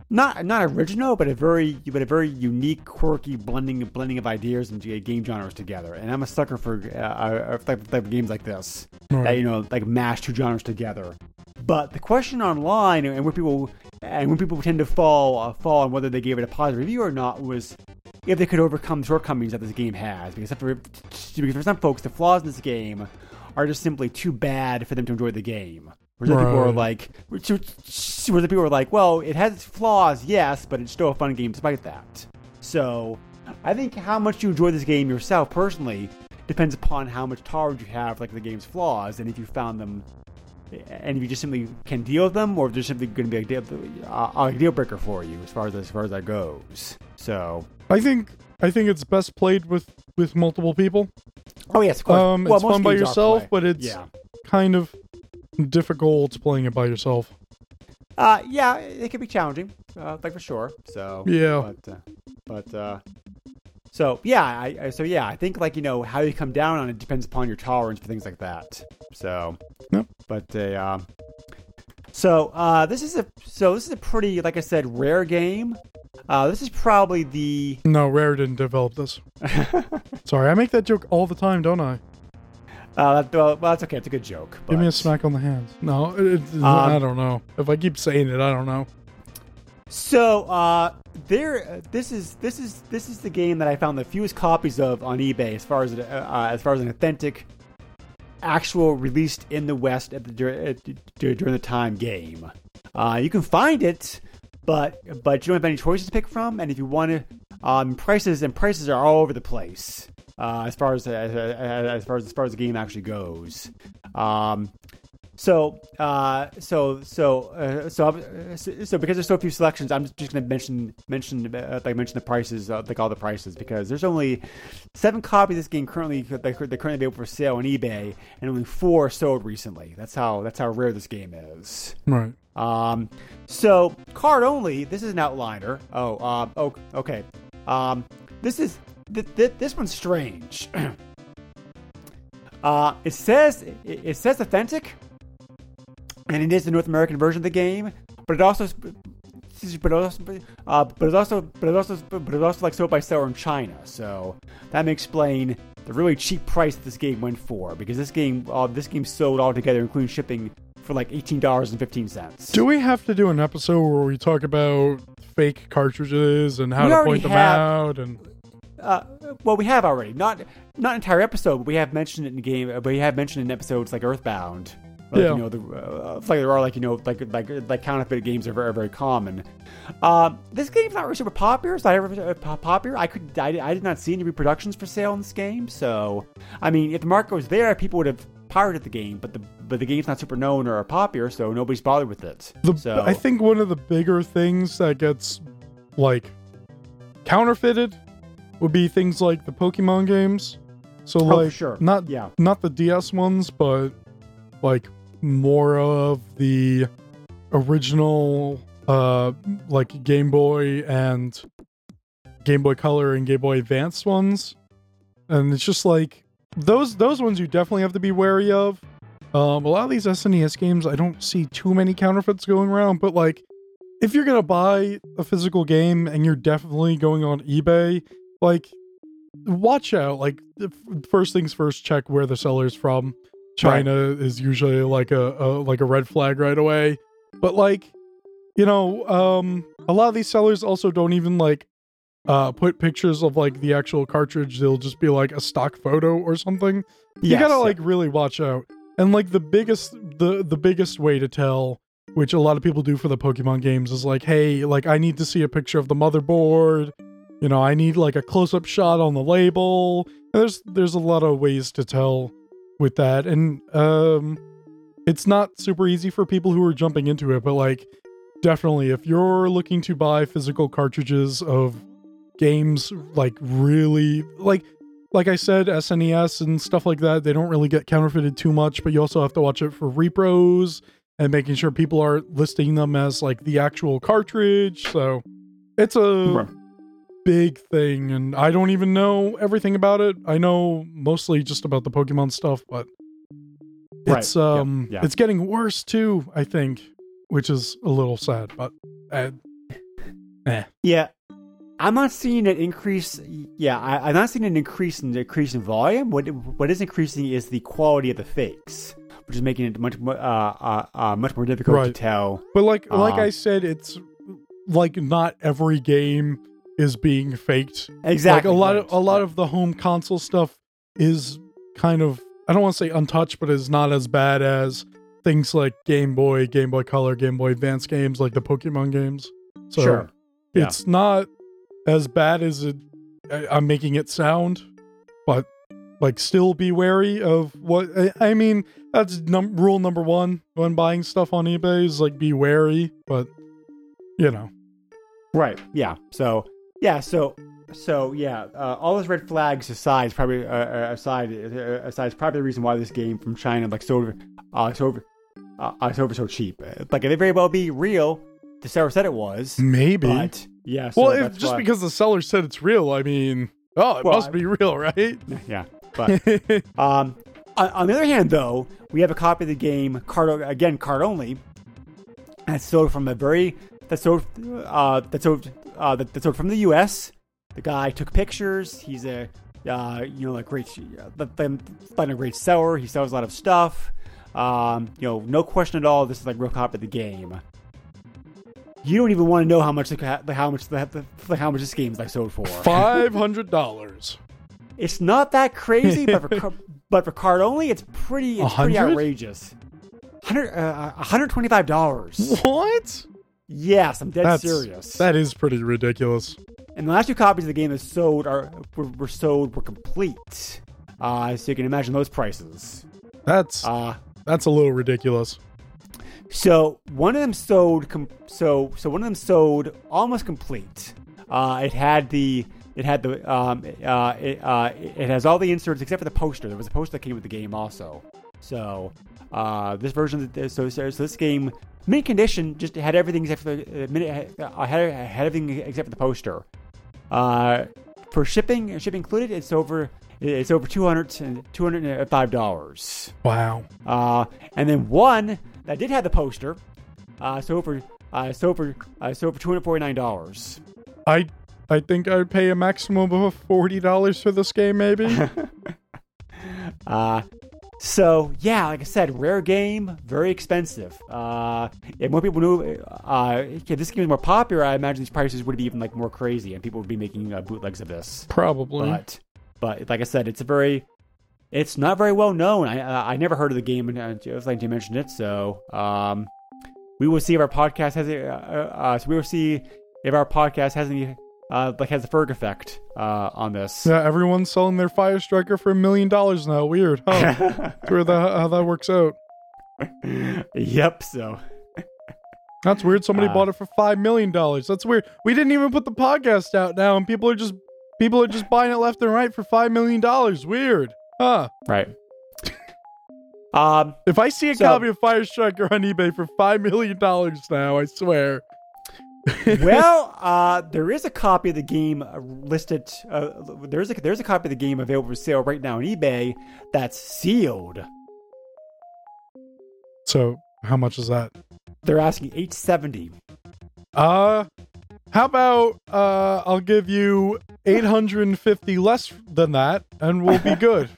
not not original, but a very but a very unique, quirky blending blending of ideas and game genres together. And I'm a sucker for uh, uh, type, type of games like this that you know like mash two genres together. But the question online and where people and when people tend to fall uh, fall on whether they gave it a positive review or not was if they could overcome the shortcomings that this game has. Because for, because for some folks, the flaws in this game are just simply too bad for them to enjoy the game. Whereas other people are like, whereas other people are like, well, it has its flaws, yes, but it's still a fun game despite that. So, I think how much you enjoy this game yourself personally depends upon how much tolerance you have, like the game's flaws, and if you found them, and if you just simply can deal with them, or if they're simply going to be a deal, a deal breaker for you as far as as far as that goes. So, I think I think it's best played with with multiple people. Oh yes, of course. Um, Well, it's fun by yourself, but it's yeah. kind of difficult playing it by yourself. Uh, yeah, it can be challenging, uh, like for sure. So Yeah. but uh, but uh, so yeah, I, I so yeah, I think like you know how you come down on it depends upon your tolerance for things like that. So Yep. but uh, so uh, this is a so this is a pretty like I said rare game. Uh, this is probably the No, Rare didn't develop this. <laughs> Sorry, I make that joke all the time, don't I? uh, that, well, that's okay. It's a good joke. Give me a smack on the hands. No, it, it- Um, I don't know. If I keep saying it, I don't know. So, uh, there. This is this is this is the game that I found the fewest copies of on eBay, as far as it, uh, uh, as far as an authentic, actual released in the West at the dur- at, dur- during the time game. Uh, you can find it, but but you don't have any choices to pick from, and if you want to, um, prices and prices are all over the place. Uh, as far as as, as far as as far as the game actually goes. Um, so, uh, so, so, uh, so, so, because there's so few selections, I'm just going to mention, mention, uh, like, mention the prices, uh, like all the prices, because there's only seven copies of this game currently they're currently available for sale on eBay, and only four sold recently. That's how that's how rare this game is. Right. Um, so card only. This is an outliner. Oh, uh, oh, okay. Um, this is th- th- this one's strange. <clears throat> uh, it says it, it says authentic, and it is the North American version of the game, but it also. But it also, uh, but it's also, but it also, but it's also like sold by seller in China. So that may explain the really cheap price this game went for. Because this game, uh, this game sold altogether, including shipping, for like eighteen dollars and fifteen cents. Do we have to do an episode where we talk about fake cartridges and how We to point them have- out? And Uh, well, we have already not not an entire episode, but we have mentioned it in the game. But we have mentioned it in episodes like Earthbound. Like, Yeah. you know, the uh, like there are like you know like like like counterfeit games are very very common. Um, this game's not really super popular. It's not ever uh, popular. I could I, I did not see any reproductions for sale in this game. So I mean, if the market was there, people would have pirated the game. But the but the game's not super known or popular, so nobody's bothered with it. the, so I think one of the bigger things that gets like counterfeited would be things like the Pokemon games. So Oh, like sure. not yeah. not the DS ones, but like more of the original uh like Game Boy and Game Boy Color and Game Boy Advanced ones. And it's just like those those ones you definitely have to be wary of. Um a lot of these SNES games I don't see too many counterfeits going around, but like if you're to buy a physical game and you're definitely going on eBay, like watch out. Like first things first check where the seller's from. China is usually like a, a like a red flag right away. But like you know um a lot of these sellers also don't even like uh put pictures of like the actual cartridge they'll just be like a stock photo or something. You gotta like really watch out. And like the biggest the the biggest way to tell which a lot of people do for the pokemon games is like hey like i need to see a picture of the motherboard. You know i need like a close-up shot on the label. And there's there's a lot of ways to tell with that. And um it's not super easy for people who are jumping into it but like definitely if you're looking to buy physical cartridges of games like really like like I said, SNES and stuff like that, they don't really get counterfeited too much, but you also have to watch it for repros and making sure people are listing them as like the actual cartridge. So it's a Right. big thing, and I don't even know everything about it. I know mostly just about the Pokemon stuff, but it's Yep. um Yeah. it's getting worse too, I think, which is a little sad, but uh, <laughs> Yeah, I'm not seeing an increase. Yeah, I, I'm not seeing an increase in increase in volume. What what is increasing is the quality of the fakes, which is making it much more uh, uh, uh, much more difficult to tell. But like like Um, I said, it's like not every game is being faked. Exactly. Like a lot right. of a lot of the home console stuff is kind of I don't want to say untouched, but is not as bad as things like Game Boy, Game Boy Color, Game Boy Advance games like the Pokemon games. So Sure. Yeah. it's not as bad as it I- I'm making it sound, but like still be wary of what I, I mean. That's num- rule number one when buying stuff on eBay is like be wary, but you know. Right. Yeah. So yeah. So so yeah. Uh, all those red flags aside, probably uh, uh, aside uh, aside is probably the reason why this game from China like so uh so uh, uh, so so cheap. Like it may very well be real. The seller said it was, Maybe. but yeah. So well, if, just why- because the seller said it's real, I mean, oh, it Well, must I- be real, right? <laughs> yeah. But <laughs> Um, on, on the other hand, though, we have a copy of the game card again, card only. That's sold from a very that's sold uh, that's sold uh, that, that's sold from the U.S. The guy took pictures. He's a uh, you know like great, uh, find a great seller. He sells a lot of stuff. Um, you know, no question at all. This is like real copy of the game. You don't even want to know how much the, the how much the, the how much this game is like sold for. Five hundred dollars. It's not that crazy, but for <laughs> but for card only, it's pretty it's pretty outrageous. Hundred uh, hundred twenty five dollars. What? Yes, I'm dead That's serious. That is pretty ridiculous. and the last two copies of the game that sold are were, were sold were complete. Uh, so you can imagine those prices. That's Uh, that's a little ridiculous. So one of them sold. Com- so so one of them sold almost complete. Uh, it had the it had the um uh it, uh it has all the inserts except for the poster. There was a poster that came with the game also. So uh this version so, so this game mint condition just had everything except for the uh, minute uh, had, had everything except for the poster. Uh, for shipping shipping included, it's over it's over 200 205 dollars. Wow. Uh, and then one that did have the poster, uh, so for uh, so for uh, so for two hundred forty nine dollars. I I think I'd pay a maximum of forty dollars for this game, maybe. <laughs> Uh, so yeah, like I said, rare game, very expensive. Uh, if more people knew, uh, if this game was more popular, I imagine these prices would be even like more crazy, and people would be making uh, bootlegs of this. Probably. But but like I said, it's a very it's not very well known. I I, I never heard of the game, and uh, it was like you mentioned it. So um, we will see if our podcast has a uh, uh, so we will see if our podcast has any uh like has a Ferg effect uh on this. yeah, everyone's selling their Firestriker for a million dollars now. Weird, huh? <laughs> Where the how that works out? yep. So That's weird. Somebody Uh, bought it for five million dollars. That's weird. We didn't even put the podcast out now, and people are just people are just buying it left and right for five million dollars. Weird, huh? right. <laughs> Um. If I see a So- copy of Firestriker on eBay for five million dollars now, I swear. <laughs> well, uh, there is a copy of the game uh, listed. Uh, there's a there's a copy of the game available for sale right now on eBay that's sealed. So how much is that? They're asking eight seventy. Uh, how about uh, I'll give you eight hundred and fifty less than that, and we'll be <laughs> good.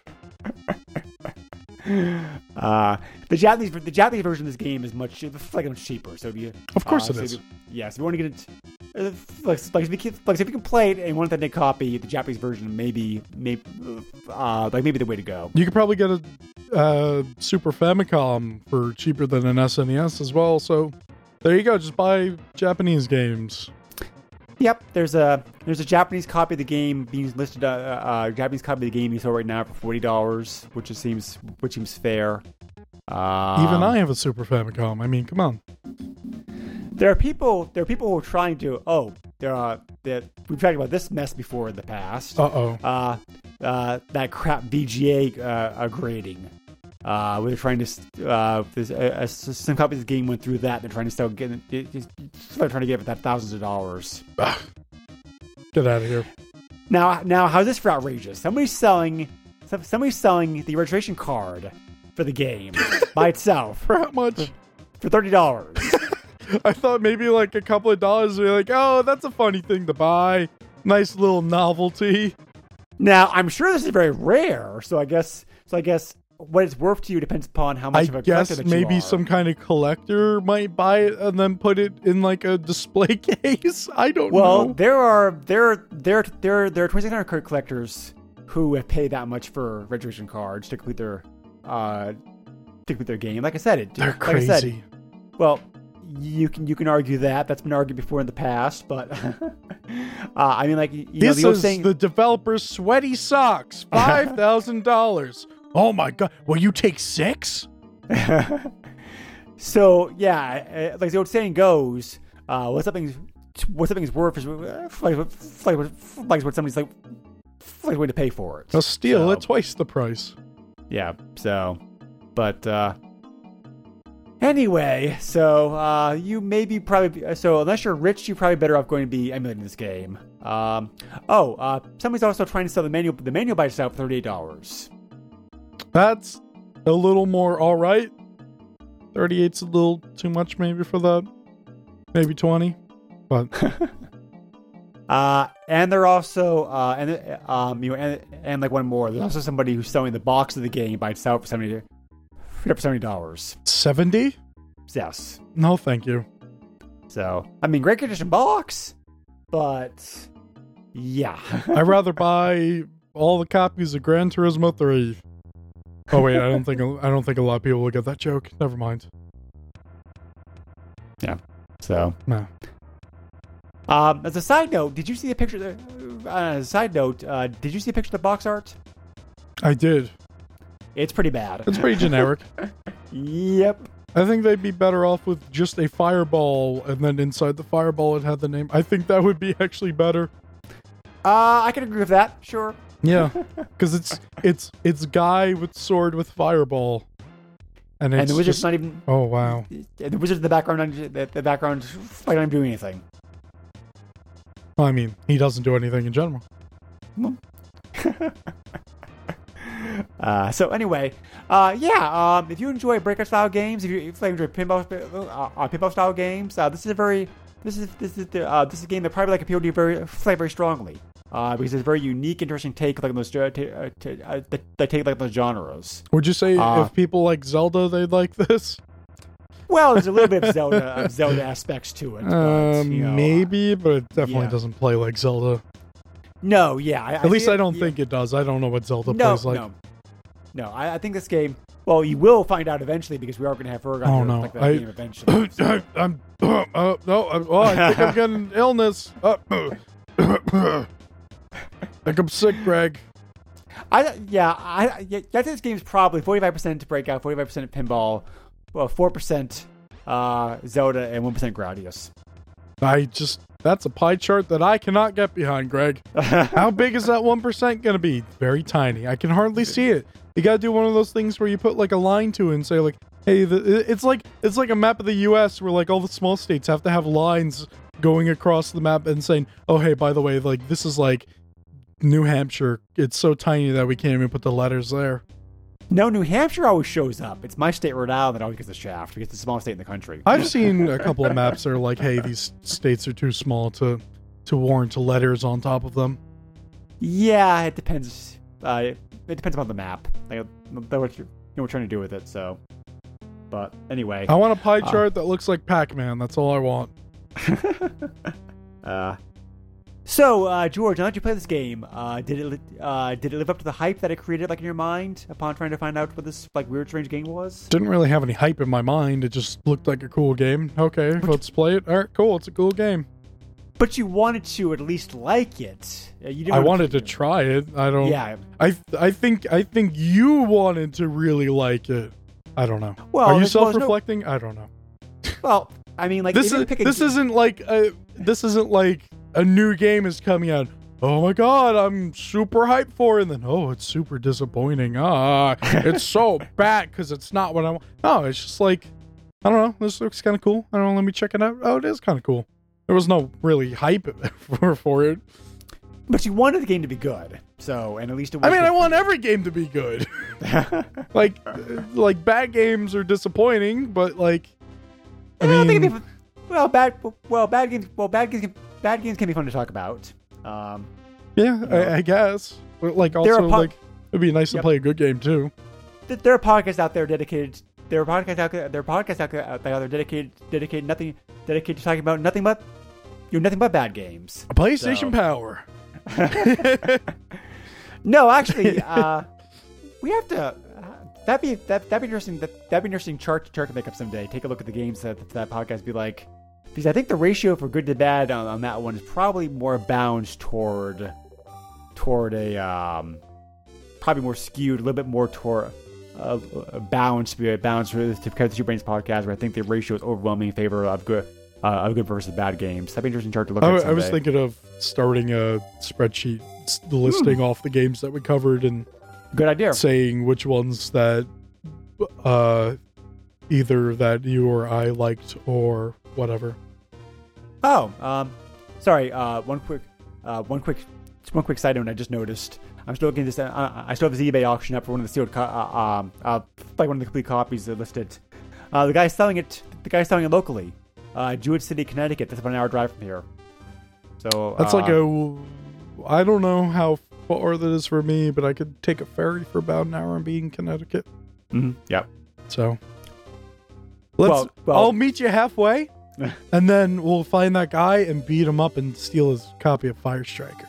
<laughs> Uh, the Japanese the Japanese version of this game is much it's like much cheaper. So if you Of course uh, it so is. If you, yeah, so if you want to get it, uh, like, like, if you can, like if you can play it and want that copy, the Japanese version maybe maybe uh, like maybe the way to go. You could probably get a uh, Super Famicom for cheaper than an SNES as well. So there you go. Just buy Japanese games. Yep, there's a there's a Japanese copy of the game being listed. Uh, uh, Japanese copy of the game you saw right now for forty dollars, which seems which seems fair. Um, Even I have a Super Famicom. I mean, come on. There are people. There are people who are trying to. Oh, there are. That we've talked about this mess before in the past. Uh oh. Uh, uh, that crap VGA uh, uh, grading. Uh, where they're trying to. Uh, there's, uh, some copies of the game went through that. They're trying to still get. They're trying to get that thousands of dollars. <sighs> Get out of here. Now, now, how's this for outrageous? Somebody's selling, somebody's selling the registration card for the game <laughs> by itself For how much? for thirty dollars. <laughs> I thought maybe like a couple of dollars would be like, oh, that's a funny thing to buy. Nice little novelty. now, I'm sure this is very rare, so I guess, so I guess what it's worth to you depends upon how much I of a collector guess that you maybe are. some kind of collector might buy it and then put it in like a display <laughs> case. I don't Well, know. Well, there are there there there there are 2600 card collectors who have paid that much for registration cards to complete their uh to complete their game. Like I said, it They're like I said, crazy. Well, you can you can argue that that's been argued before in the past, but <laughs> uh, I mean, like you know, this the is saying. the developer's sweaty socks. <laughs> Five thousand dollars. Oh my god! Will you take six? <laughs> so yeah, like the old saying goes, uh, what something's what something's worth is uh, like, like, like what somebody's like like willing to pay for it. I'll steal So- it twice the price. Yeah. So, but uh anyway, so uh you maybe probably so unless you're rich, you're probably better off going to be emulating this game. Um oh, uh somebody's also trying to sell the manual the manual by itself for $38. That's a little more all right. 38's a little too much maybe for that. Maybe 20. But <laughs> Uh and they're also uh and um you know and, and like one more. There's also somebody who's selling the box of the game by itself for 70 for $70. 70? Yes. No, thank you. So, I mean, great condition box, but yeah. <laughs> I'd rather buy all the copies of Gran Turismo 3. Oh wait, I don't think I don't think a lot of people will get that joke. Never mind. Yeah. So, No. um, as a side note, did you see a picture? Uh, as a side note, uh, did you see a picture of the box art? I did. It's pretty bad. It's pretty generic. <laughs> yep. I think they'd be better off with just a fireball and then inside the fireball it had the name. I think that would be <laughs> actually better. Uh, I can agree with that. Sure. Yeah, <laughs> because it's it's it's guy with sword with fireball, and it's and the wizard's just- not even. oh wow. The wizard's in the background. The, the background, like not doing anything. I mean, he doesn't do anything in general. <laughs> Uh, so anyway, uh, yeah. Um, if you enjoy breakout style games, if you, if you enjoy pinball uh, uh, pinball style games, uh, this is a very this is this is the, uh, this is a game that probably like appeal to you very very strongly. Uh, because it's a very unique, interesting take like on those uh, ta- uh, ta- uh, take like those genres. Would you say Uh, if people like Zelda, they'd like this? Well, there's a little bit of <laughs> Zelda of Zelda aspects to it. but, Um, you know, uh, maybe, but it definitely yeah. doesn't play like Zelda. No, yeah. I, At least I don't yeah. think it does. I don't know what Zelda no, plays like. no, no. I, I think this game. Well, you will find out eventually because we are going to have Ferg on Oh, no, like that I- game eventually. <coughs> so. I'm <coughs> uh, no. Oh, I think I'm <laughs> getting illness. Uh, <coughs> I think I'm sick, Greg. I yeah, I yeah, I think this game's probably forty five percent to breakout, forty five percent pinball, well four percent uh, Zelda, and one percent Gradius. I just that's a pie chart that I cannot get behind, Greg. <laughs> How big is that one percent gonna be? Very tiny. I can hardly see it. You gotta do one of those things where you put like a line to it and say like, hey, the, it's like it's like a map of the U.S. where like all the small states have to have lines going across the map and saying, oh hey, by the way, like this is like New Hampshire. It's so tiny that we can't even put the letters there. No, New Hampshire always shows up. It's my state, Rhode Island, that always gets the shaft because it's the smallest state in the country. I've seen a couple of maps that are like, hey, these states are too small to to warrant letters on top of them. yeah, it depends. Uh, it depends upon the map. Like what you're, you know, what you're trying to do with it. So, but anyway, I want a pie Uh, chart that looks like Pac-Man. That's all I want. <laughs> uh, So, uh, George, now that you play this game, uh, did it uh, did it live up to the hype that it created, like in your mind, upon trying to find out what this like weird, strange game was? Didn't really have any hype in my mind. It just looked like a cool game. Okay, let's play it. All right, cool. It's a cool game. But you wanted to at least like it. Uh, You didn't I wanted to try it. I don't. Yeah. I I think I think you wanted to really like it. I don't know. Well, Are you there's no- self-reflecting? I don't know. Well, I mean, like this is this g- isn't like a, this isn't like a new game is coming out. Oh my god, I'm super hyped for it, and then oh, it's super disappointing. Ah, <laughs> it's so bad because it's not what I want. No, it's just like I don't know. This looks kind of cool. I don't know. Let me check it out. Oh, it is kind of cool. There was no really hype <laughs> for for it. But you wanted the game to be good. So, and at least it was. I mean, I want every game to be good. <laughs> like, like bad games are disappointing, but like, I I don't mean, well, bad. Well, bad games. Well, bad games. Can, bad games can be fun to talk about. Um, yeah, I, I guess. Like, also po- like, it'd be nice Yep. to play a good game too. th- there are podcasts out there dedicated. There are podcasts out there. There are podcasts out there out there dedicated, dedicated nothing, dedicated to talking about nothing but, you know, nothing but bad games. A PlayStation So- Power. <laughs> No, actually, uh, we have to. Uh, that'd be that that'd be interesting. That that'd be interesting chart to chart to make up someday. Take a look at the games that that podcast be like, because I think the ratio for good to bad on, on that one is probably more bound toward toward a um, probably more skewed, a little bit more toward uh, balanced balanced to compare to Two Brains podcast, where I think the ratio is overwhelming in favor of good uh, of good versus bad games. That'd be interesting chart to look I, at. I was thinking of starting a spreadsheet s- listing off the games that we covered and good idea. saying which ones that uh either that you or I liked or whatever. Oh, um, sorry. Uh, one quick, uh, one quick, one quick side note. I just noticed. I'm still looking at this. Uh, I still have this eBay auction up for one of the sealed, co- uh, um, uh, like one of the complete copies that listed. Uh, the guy's selling it. The guy's selling it locally. Uh, Jewett City, Connecticut. That's about an hour drive from here. So That's uh, like a I don't know how far that is for me, but I could take a ferry for about an hour and be in Connecticut. mhm, Yep. So let's Well- well- I'll meet you halfway <laughs> and then we'll find that guy and beat him up and steal his copy of Firestriker.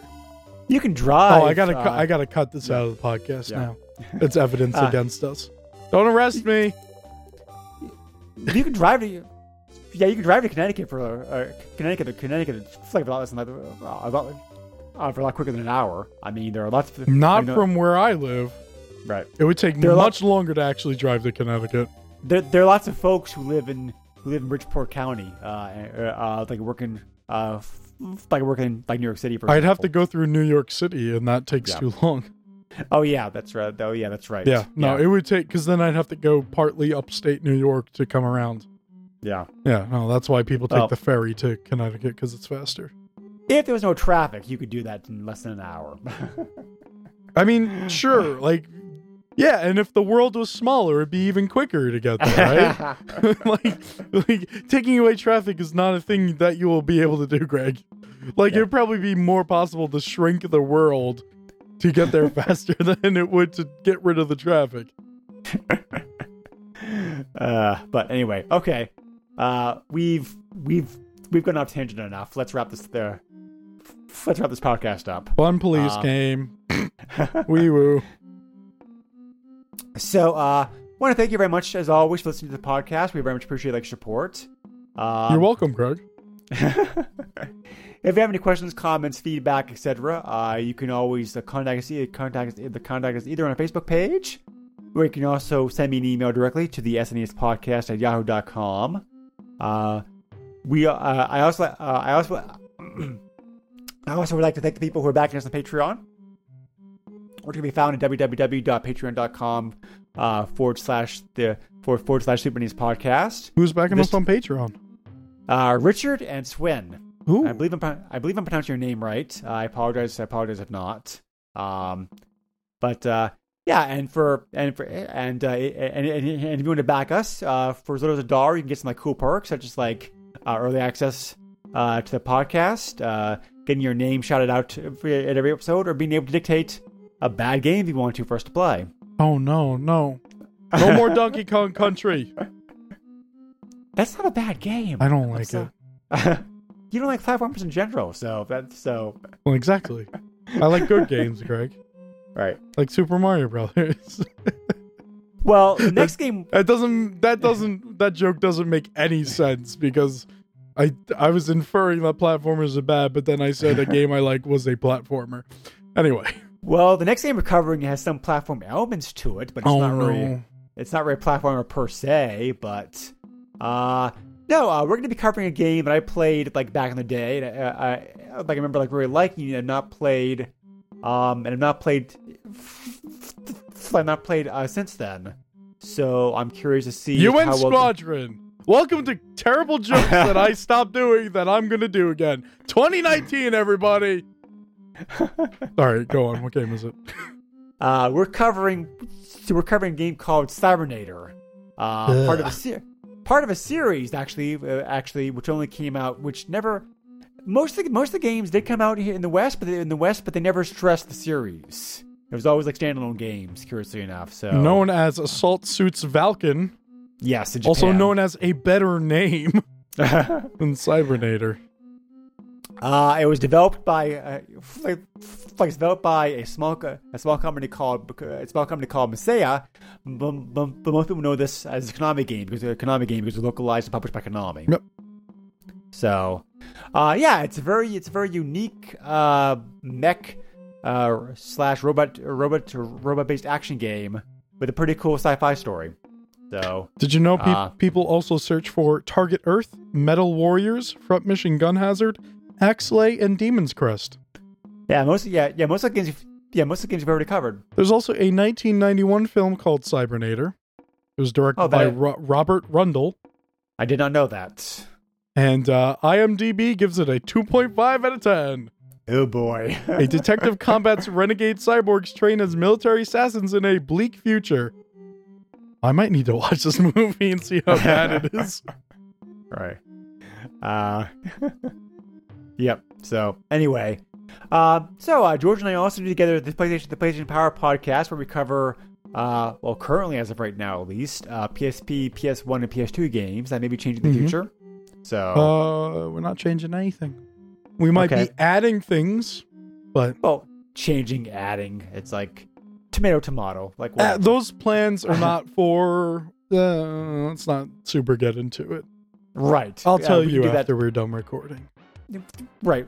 You can drive. oh, I gotta, cu- uh, I gotta cut this out of the podcast Yeah. now. It's evidence <laughs> Uh, against us. Don't arrest me. you can drive to. Yeah, you can drive to Connecticut for uh, Connecticut. Connecticut. It's like a lot less than like, uh, a lot, uh, for a lot quicker than an hour. I mean, there are lots of Not know- from where I live. right. It would take There much longer to actually drive to Connecticut. there, there are lots of folks who live in who live in Bridgeport County, uh, uh, like working, uh, like working like New York City. For I'd have to go through New York City, and that takes Yeah. too long. Oh yeah, that's right. Oh yeah, that's right. Yeah, no, yeah, it would take because then I'd have to go partly upstate New York to come around. yeah. Yeah, no, that's why people take Well- the ferry to Connecticut because it's faster. If there was no traffic, you could do that in less than an hour. <laughs> I mean, sure, <laughs> like, yeah, and if the world was smaller, it'd be even quicker to get there, right? <laughs> <laughs> like, like taking away traffic is not a thing that you will be able to do, Greg. Like, Yeah. it'd probably be more possible to shrink the world to get there <laughs> faster than it would to get rid of the traffic. uh, but anyway, okay. Uh, we've we've we've gone off tangent enough. Let's wrap this there. Let's wrap this podcast up. Fun police Uh, game. Wee woo. So, uh, want to thank you very much as always for listening to the podcast. We very much appreciate like support. Um, You're welcome, Greg. <laughs> if you have any questions, comments, feedback, etc., uh, you can always uh, contact us. Either, contact us. The contact us either on our Facebook page, or you can also send me an email directly to the SNES podcast at yahoo.com. Uh, we. Uh, I also. Uh, I also. <clears throat> I also would like to thank the people who are backing us on Patreon. Which can be found at www.patreon.com uh, forward slash the forward, forward slash Super News podcast. Who's backing This- us on Patreon? Uh, Richard and Swin. Who? I believe I'm I believe I'm pronouncing your name right. Uh, I apologize. I apologize if not. Um, but uh, yeah, and for and for and uh, and, and, and if you want to back us uh, for as little as a dollar, you can get some like cool perks such as like uh, early access uh, to the podcast, uh, getting your name shouted out at every episode, or being able to dictate a bad game if you want to for us to play. Oh no, no. No more Donkey Kong Country. That's not a bad game. I don't like so- it. <laughs> you don't like platformers in general, so that's so Well, exactly. I like good games, Greg. right. Like Super Mario Brothers. <laughs> Well, next game <laughs> that doesn't. That doesn't. That joke doesn't make any sense because I I was inferring that platformers are bad, but then I said a game I like was a platformer. Anyway. Well, the next game we're covering has some platform elements to it, but it's Oh not really no. it's not really a platformer per se. But uh, no, uh, we're going to be covering a game that I played like back in the day. And I, I like I remember like really liking it and not played, um, and I've not played, I've not played uh, since then. So I'm curious to see UN how well- Squadron. Welcome to terrible jokes that I <laughs> stopped doing that I'm gonna do again. 2019, everybody. <laughs> All right, go on. What game is it? <laughs> Uh, we're covering we're covering a game called Cybernator, uh, part of a se- part of a series actually, uh, actually, which only came out, which never. Most of the, most of the games did come out here in the West, but they, in the West, but they never stressed the series. It was always like standalone games, curiously enough. So Known as Assault Suits Valken, yes, also known as a better name <laughs> than Cybernator. Uh, it was developed by uh, like, like developed by a small a small company called a small company called Masaya, but, but, but most people know this as a Konami game because it's a Konami game because it's localized and published by Konami. Yep. So, uh, yeah, it's a very it's a very unique uh, mech uh, slash robot robot robot based action game with a pretty cool sci-fi story. So Did you know pe- Uh, people also search for Target Earth, Metal Warriors, Front Mission Gun Hazard, Axlay, and Demon's Crest? yeah, most yeah yeah most of the games you've- yeah most of the games we've already covered. There's also a 1991 film called Cybernator. It was directed Oh, by Ro- Robert Rundle, I did not know that. and uh, IMDb gives it a 2.5 out of 10. Oh boy. A detective <laughs> combats renegade cyborgs trained as military assassins in a bleak future. I might need to watch this <laughs> movie and see how bad it is. <laughs> Right. Uh, yep. So anyway, uh, so uh, George and I also do together the PlayStation the PlayStation Power podcast where we cover, uh, well, currently as of right now at least, uh, PSP, PS1, and PS2 games that may be changing in the Mhm. future. So Uh, we're not changing anything. We might Okay. be adding things, but well, changing, adding. It's like tomato, tomato. Like uh, those plans are not <laughs> for. Uh, let's not super get into it. right. I'll tell can you after That. we're done recording. Right.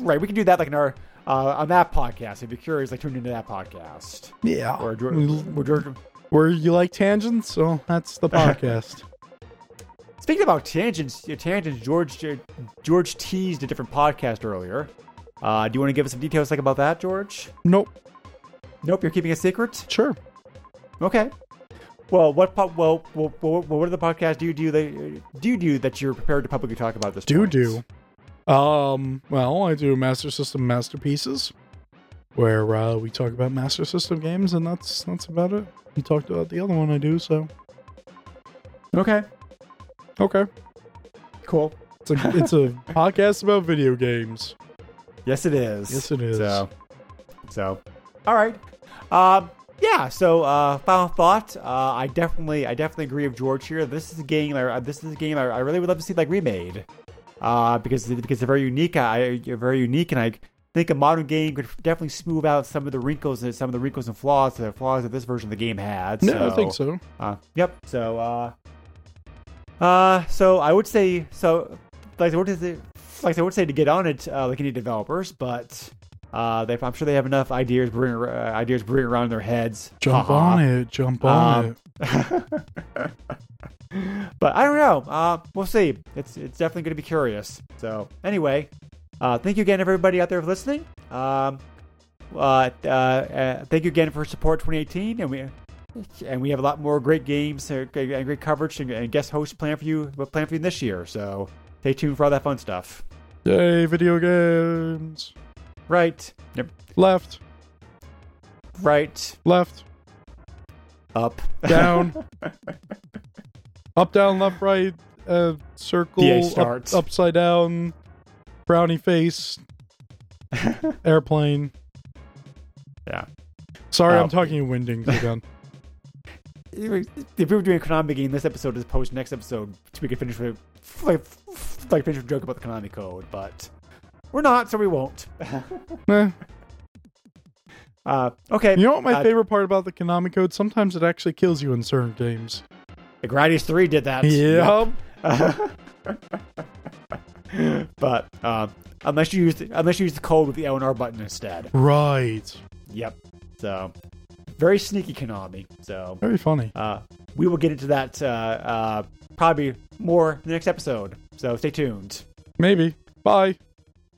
Right. We can do that like in our uh, on that podcast. If you're curious, like tune into that podcast. Yeah. Or George, We- where George Where you like tangents, so that's the <laughs> podcast. Speaking about tangents, tangents. George George teased a different podcast earlier. Uh, do you want to give us some details like about that, George? nope. Nope, you're keeping a secret. Sure. Okay. Well, what po- well, well, well, what are the podcasts do you do that do you do that you're prepared to publicly talk about this? Do point? do. Um. Well, I do Master System masterpieces, where uh, we talk about Master System games, and that's that's about it. We talked about the other one I do, so Okay. okay. Cool. It's a it's a <laughs> podcast about video games. Yes, it is. Yes, it is. So, so, all right. Um, yeah. So, uh, final thought. Uh, I definitely, I definitely agree with George here. This is a game. I, this is a game I, I really would love to see like remade. Uh, because because they're very unique. I you're very unique, and I think a modern game could definitely smooth out some of the wrinkles and some of the wrinkles and flaws, the flaws that this version of the game had. No, I think so. Uh, yep. So, uh, uh, so I would say, so, like, what is it? Like I would say to get on it, uh, like any developers, but uh, they, I'm sure they have enough ideas brewing, uh, ideas brewing around in their heads. Jump Haha. on it. Jump on Um, it. <laughs> but I don't know. Uh, we'll see. It's it's definitely going to be curious. So anyway, uh, thank you again, everybody out there for listening. Um, uh, uh, uh, thank you again for support 2018, and we and we have a lot more great games and great coverage and, and guest hosts planned for you planned for you this year. So stay tuned for all that fun stuff. Yay, video games. Right. Yep. Left, Right. left, Up. down, <laughs> up, down, left, right, uh, circle, DA up- upside down, brownie face, <laughs> airplane. yeah. Sorry, Oh. I'm talking in Wingdings again. If we were doing a Konami game, this episode is post next episode, so we can finish with like like finish a joke about the Konami code, but we're not, so we won't. <laughs> Uh, okay. You know what my uh, favorite part about the Konami code? Sometimes it actually kills you in certain games. The Gradius 3 did that. Yeah. <laughs> but uh, unless you use the, unless you use the code with the L and R button instead. Right. Yep. So very sneaky Konami. So Very funny. uh, we will get into that uh, uh, probably more in the next episode. So stay tuned. Maybe. Bye.